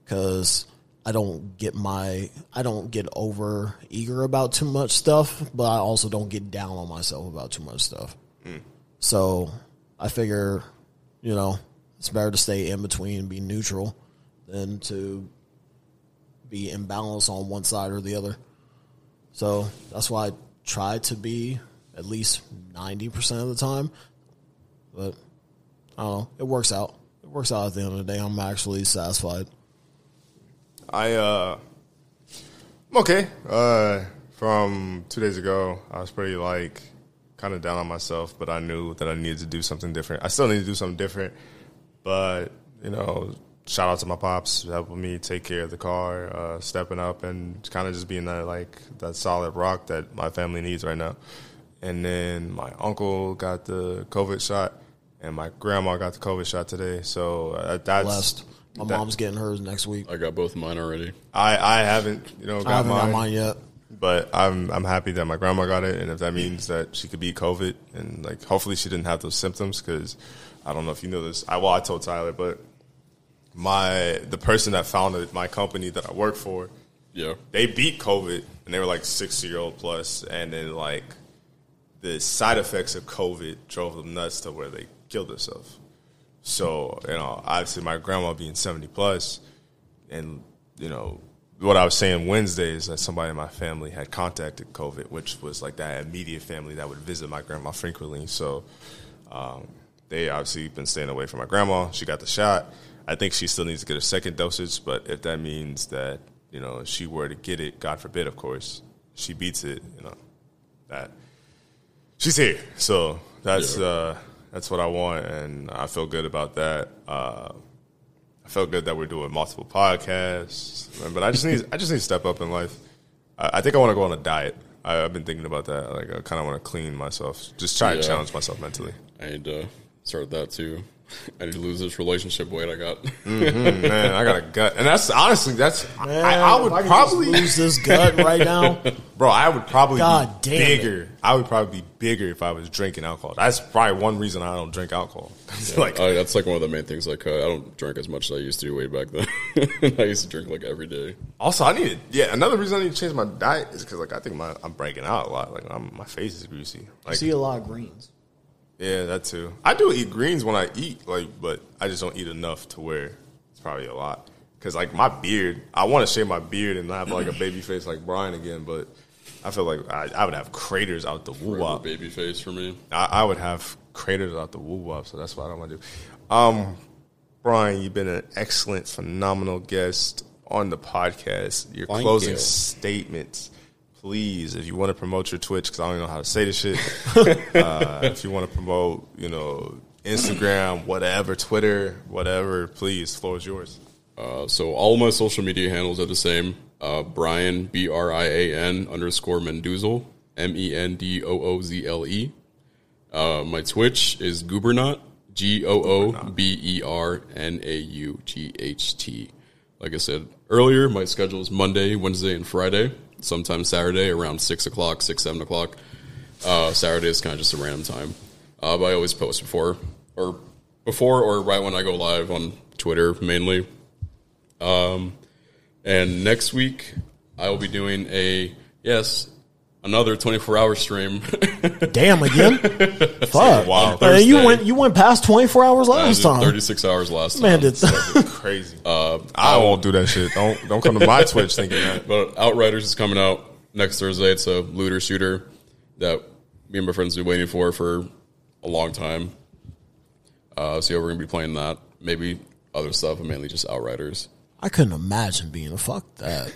because I don't get my I don't get over eager about too much stuff, but I also don't get down on myself about too much stuff. So I figure, you know, it's better to stay in between and be neutral than to be imbalanced on one side or the other. So that's why I try to be at least ninety percent of the time. But I don't know. It works out. It works out at the end of the day. I'm actually satisfied. I uh, I'm okay. Uh, from two days ago, I was pretty like kind of down on myself, but I knew that I needed to do something different. I still need to do something different, but you know, shout out to my pops helping me take care of the car, uh, stepping up, and kind of just being that like that solid rock that my family needs right now. And then my uncle got the COVID shot, and my grandma got the COVID shot today. So uh, that's Blessed. My that- mom's getting hers next week. I got both mine already. I I haven't you know I got haven't mine, got mine yet. but I'm I'm happy that my grandma got it, and if that means that she could beat COVID, and like hopefully she didn't have those symptoms because I don't know if you know this. I well I told Tyler, but my the person that founded my company that I work for, Yeah. they beat COVID, and they were like sixty year old plus, and then like the side effects of COVID drove them nuts to where they killed themselves. So you know, obviously, my grandma being seventy plus, and you know what I was saying Wednesday is that somebody in my family had contacted COVID, which was like that immediate family that would visit my grandma frequently. So um, they obviously been staying away from my grandma. She got the shot. I think she still needs to get a second dosage, but if that means that you know if she were to get it, God forbid, of course, she beats it. You know that she's here. So that's Yeah. uh, that's what I want, and I feel good about that. Uh, I felt good that we're doing multiple podcasts, but I just need I just need to step up in life. I, I think I want to go on a diet. I, I've been thinking about that. Like I kind of want to clean myself, just try to challenge myself mentally. I need to start that too. I need to lose this relationship weight I got. Man, I got a gut, and that's honestly that's Man, I, I would if I could just probably lose this gut right now. Bro, I would probably God be damn it. bigger. I would probably be bigger if I was drinking alcohol. That's probably one reason I don't drink alcohol. It's like, I, that's like one of the main things. Like uh, I don't drink as much as I used to way back then. I used to drink like every day. also, I need to, yeah. Another reason I need to change my diet is because like I think my I'm breaking out a lot. Like I'm, my face is greasy. Like See a lot of greens. Yeah, that too. I do eat greens when I eat, like, but I just don't eat enough to where it's probably a lot. Because like my beard, I want to shave my beard and have like a baby face like Brian again, but. I feel like I, I would have craters out the woo Forever wop. baby face for me. I, I would have craters out the woo wop, so that's what I don't want to do. Um, Brian, you've been an excellent, phenomenal guest on the podcast. Your Thank closing you. statements, please, if you want to promote your Twitch, because I don't even know how to say this shit. uh, if you want to promote, you know, Instagram, whatever, Twitter, whatever, please, floor is yours. Uh, so all my social media handles are the same. Uh, Brian B R I A N underscore Mendozel M E N D O O Z L E. Uh, my Twitch is Goobernaught G O O B E R N A U G H T. Like I said earlier, my schedule is Monday, Wednesday, and Friday. Sometimes Saturday around six o'clock, six seven o'clock. Uh, Saturday is kind of just a random time, uh, but I always post before or before or right when I go live on Twitter mainly. Um, and next week I will be doing a yes another twenty four hour stream. Damn again. Fuck. Wow. Uh, you went you went past twenty four hours last time. Thirty six hours last time. Man, did Crazy. Uh, I won't do that shit. Don't don't come to my Twitch thinking that. But Outriders is coming out next Thursday. It's a looter shooter that me and my friends have been waiting for for a long time. Uh, so yeah, we're gonna be playing that. Maybe other stuff, but mainly just Outriders. I couldn't imagine being a fuck that.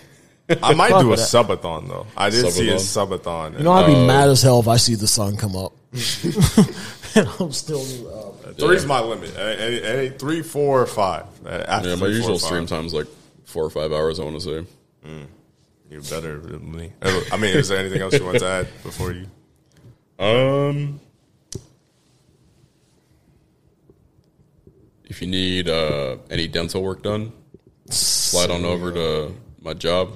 I might do a subathon though. I did see a subathon. You know, I'd be mad as hell if I see the sun come up. and I'm still uh, Three's my limit. Any, any, three, four, or five. Uh, After Yeah, my three, four, usual or stream five, time's like four or five hours. I want to say. You're better than me. I mean, is there anything else you want to add before you? Um, if you need uh, any dental work done, slide on over to my job,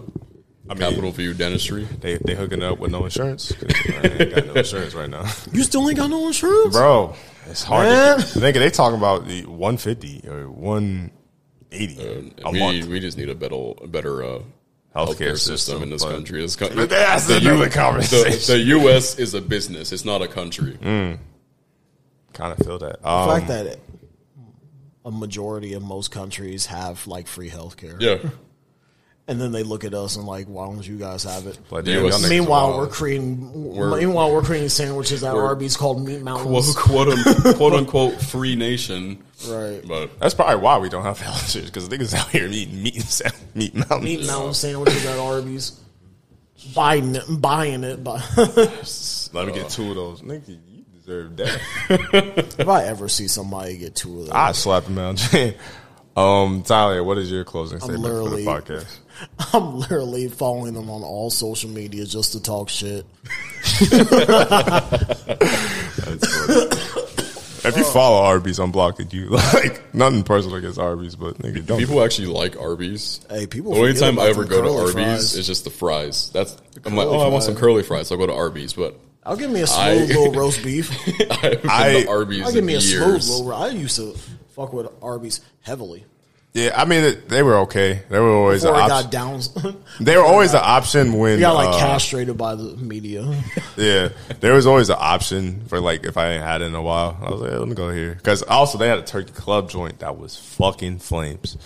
I mean, Capital View Dentistry. They they hooking up with no insurance. 'Cause I ain't got no insurance right now, You still ain't got no insurance? bro. It's hard. Man. To, I think they talking about the 150 or 180 a we, month we just need a better, a better uh, healthcare, healthcare system, in this but- country. This co- But that's the, another U- conversation. the, the U.S. is a business; it's not a country. Kind of feel that. The Um, fact that a majority of most countries have like free healthcare. Yeah, And then they look at us and like, why don't you guys have it? but The damn, US Meanwhile, we're creating. We're- meanwhile, we're creating sandwiches at Arby's called Meat quote, Mountains. quote, un- quote unquote free nation, Right. but That's probably why we don't have health insurance because niggas out here eating meat and sa- meat mountains. Meat Mountain sandwiches at Arby's. Buying it, buying it. But Let me get two of those. Nigga, you deserve that. if I ever see somebody get two of those, I slap them out. um, Tyler, what is your closing statement for the podcast? I'm literally following them on all social media just to talk shit. If you follow Arby's, unblocked it. You like nothing personal against Arby's, but nigga, don't. people actually like Arby's. Hey, people. The only forget time I about ever them go to curly Arby's fries. is just the fries. That's I'm like, curly oh, I want some fries. curly fries. So I go to Arby's, but I'll give me a smooth I- little roast beef. I haven't been I- to Arby's I'll give in me a smooth years. little. I used to fuck with Arby's heavily yeah, I mean they were okay. They were always an before got downs. They were always the option when you got like uh, castrated by the media. Yeah, there was always an option for like if I ain't had it in a while. I was like, let me go here because also they had a turkey club joint that was fucking flames.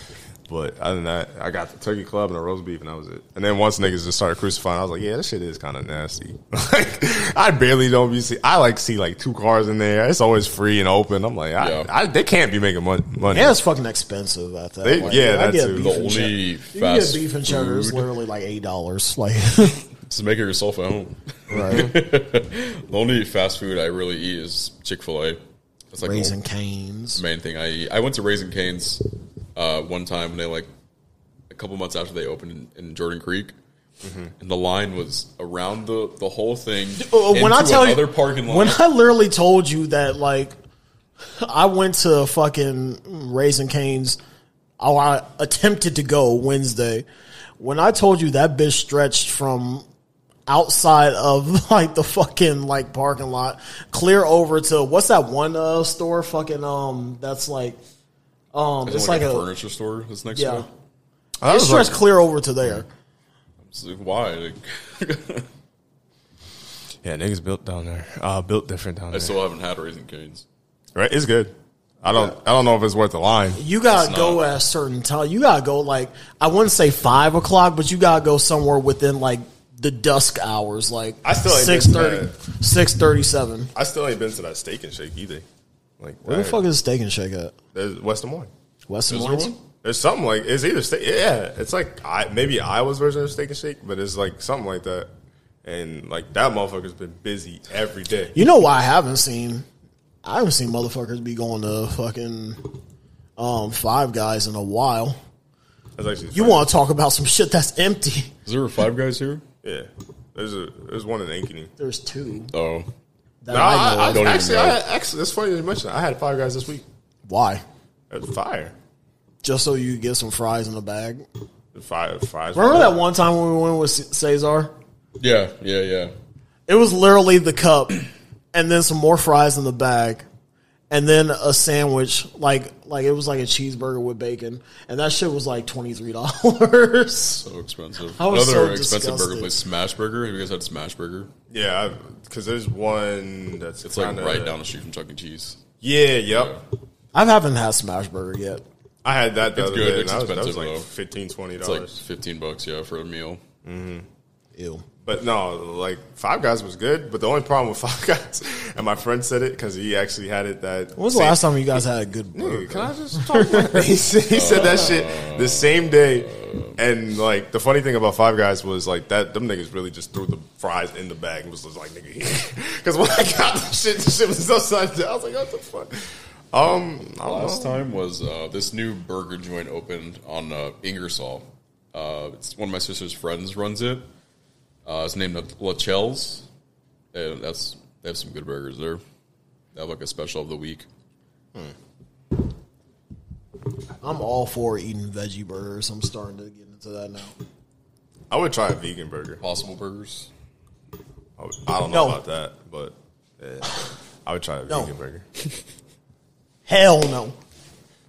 But other than that, I got the turkey club and the roast beef, and that was it. And then once niggas just started crucifying, I was like, yeah, this shit is kind of nasty. like, I barely don't be see. I like see like two cars in there. It's always free and open. I'm like, I, Yeah. I, they can't be making money. money. Yeah, it's fucking expensive at that. They- point. yeah, I that get too. beef The and only cheddar. You can fast get beef and cheddar is food- literally like eight dollars. Like, Just make it yourself at home. right? The only fast food I really eat is Chick Fil A. That's like Raising the canes. main thing I eat. I went to Raising Canes uh, one time when they like a couple months after they opened in, in Jordan Creek. And the line was around the, the whole thing. Uh, when I into tell you, parking lot. when I literally told you that, like, I went to fucking Raising Cane's. Oh, I attempted to go Wednesday. When I told you that bitch stretched from outside of like the fucking like parking lot, clear over to what's that one uh, store? Fucking um, that's like um, It's it's like, like a, a furniture store that's next yeah. to it. I It was stretched like, clear over to there. It's like, why? Yeah, niggas built down there. Uh, built different down I there. I still haven't had Raising Canes. right? It's good. I don't. I don't know if it's worth the line. You gotta It's go not. at a certain time. You gotta go like I wouldn't say five o'clock, but you gotta go somewhere within like the dusk hours, like I still ain't been six thirty, that. six thirty seven. I still ain't been to that steak and shake either. Like Where the fuck is Steak and Shake at? There's West Des Moines. Western Is there Lawrence? one? There's something like it's either steak. Yeah, it's like I maybe Iowa's version of steak and shake, but it's like something like that. And like that motherfucker's been busy every day. You know why I haven't seen? I haven't seen motherfuckers be going to fucking um, Five Guys in a while. That's actually You want to talk about some shit that's empty? Is there a Five Guys here? Yeah, there's a there's one in Ankeny. There's two Oh, that No, I I, know. I, of. Don't even actually, know. I actually, it's funny you mention. That. I had five guys this week. why? It was fire. Just so you get some fries in the bag. Five fries. Remember that one time when we went with Cesar? yeah, yeah, yeah. It was literally the cup, and then some more fries in the bag, and then a sandwich. Like like it was like a cheeseburger with bacon, and that shit was like twenty three dollars. So expensive. I was Another so expensive burger place, Smash Burger. Have you guys had Smash Burger? Yeah, because there's one that's It's like kinda- right down the street from Chuck E. Cheese. Yeah, yep. I haven't had smash burger yet. I had that the It's other good. day. It's and that was, that was expensive, like though. 15 20 It's like dollars. fifteen bucks, yeah, for a meal. Mm-hmm. Ew. But no, like Five Guys was good. But the only problem with Five Guys, and my friend said it because he actually had it that. When was the last time you guys had a good burger? Nigga, Can I just talk he, said, he said that shit the same day. And like the funny thing about Five Guys was like that them niggas really just threw the fries in the bag and was just like nigga here. Because when I got the shit, the shit was upside down. I was like, what the fuck? Um, I don't Last know. time was uh, this new burger joint opened on uh, Ingersoll. Uh, it's one of my sister's friends runs it. Uh, it's named La Chel's. And that's they have some good burgers there. They have like a special of the week. I'm all for eating veggie burgers. I'm starting to get into that now. I would try a vegan burger. Possible burgers. I, would- I don't know No. about that, but yeah, I would try a No. vegan burger. Hell no.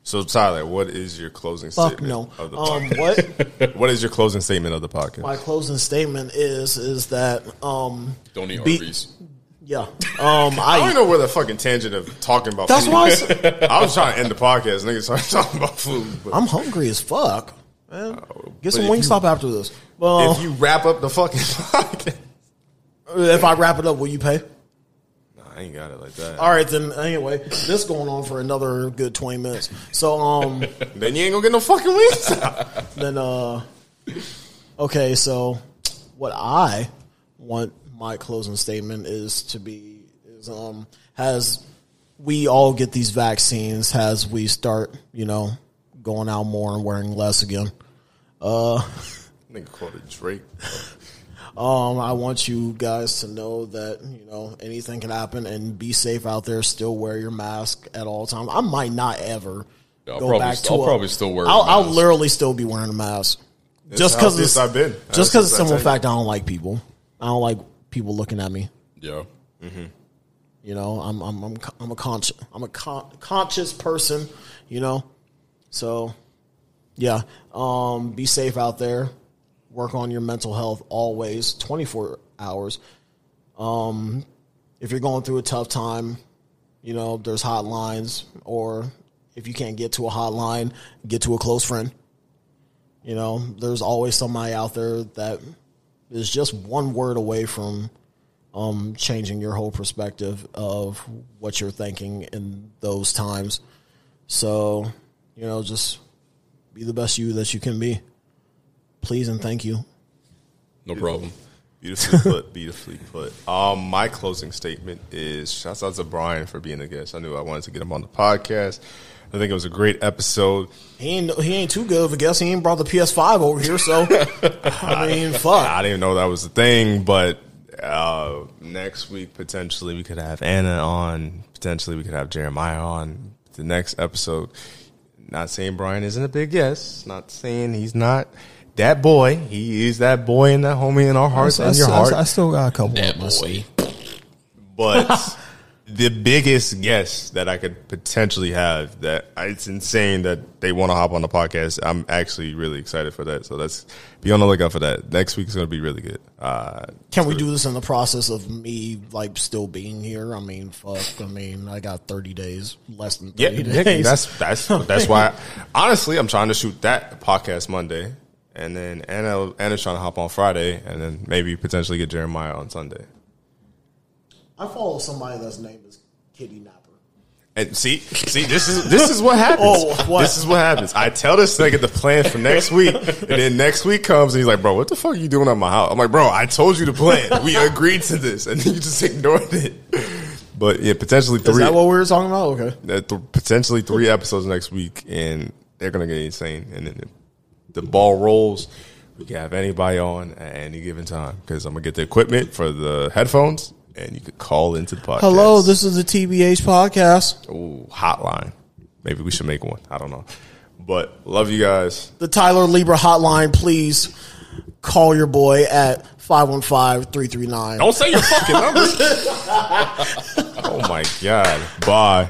So Tyler, what is your closing Fuck statement no. of the Um, podcast? what what is your closing statement of the podcast? my closing statement is is that um Don't eat Be- Arby's. yeah um I don't I even know where the fucking tangent of talking about. that's food. why I said, I was trying to end the podcast. Niggas started talking about food. But I'm hungry as fuck. Man. Get some if wing you- stop after this. Well, if you wrap up the fucking podcast, if I wrap it up, will you pay? I ain't got it like that. All right, then. Anyway, this going on for another good twenty minutes. So, um, Then you ain't gonna get no fucking wings. then, uh, okay. So, what I want my closing statement is to be is um has we all get these vaccines has we start you know going out more and wearing less again. Uh, nigga quoted Drake. Um, I want you guys to know that you know anything can happen and be safe out there. Still wear your mask at all times. I might not ever I'll go back st- to. I'll a- probably still wear a I'll, I'll literally still be wearing a mask, That's just because healthiest I've been. Just because just- the simple fact I don't like people. I don't like people looking at me. Yeah. You know, I'm I'm I'm I'm a conscious I'm a con- conscious person. You know, so yeah. Um, be safe out there. Work on your mental health always, twenty four hours. Um, if you're going through a tough time, you know there's hotlines, or if you can't get to a hotline, get to a close friend. You know, there's always somebody out there that is just one word away from um, changing your whole perspective of what you're thinking in those times. So, you know, just be the best you that you can be. Please and thank you. No problem. Beautifully put. Beautifully put. Um, my closing statement is: shouts out to Brian for being a guest. I knew I wanted to get him on the podcast. I think it was a great episode. He ain't he ain't too good of a guest. He ain't brought the PS5 over here, so I mean, fuck. I didn't know that was a thing, but Uh, next week potentially we could have Anna on. Potentially we could have Jeremiah on. The next episode. Not saying Brian isn't a big yes. Not saying he's not that boy. He is that boy and that homie in our hearts I, and your I- heart. I still got a couple. That of my boy. But the biggest guest that I could potentially have that it's insane that they want to hop on the podcast. I'm actually really excited for that. So let's be on the lookout for that. Next week is going to be really good. Uh, Can we do this in the process of me like still being here? I mean, fuck. I mean, I got thirty days, less than yeah, thirty Nick, days. that's that's that's why. honestly, I'm trying to shoot that podcast Monday, and then Anna Anna's trying to hop on Friday, and then maybe potentially get Jeremiah on Sunday. I follow somebody that's name is Kitty Napper. And see, see, this is this is what happens. Oh, what? This is what happens. I tell this nigga the plan for next week, and then next week comes, and he's like, "Bro, what the fuck are you doing at my house?" I'm like, "Bro, I told you the plan. We agreed to this, and you just ignored it." But yeah, potentially three. Is that what we were talking about? Okay. potentially three episodes next week, and they're gonna get insane. And then the ball rolls. We can have anybody on at any given time because I'm gonna get the equipment for the headphones, and you could call into the podcast. Hello, this is the TBH podcast. Ooh, hotline. Maybe we should make one. I don't know. But love you guys. The Tyler Libra hotline. Please call your boy at 515-339. Don't say your fucking number. oh my god. Bye.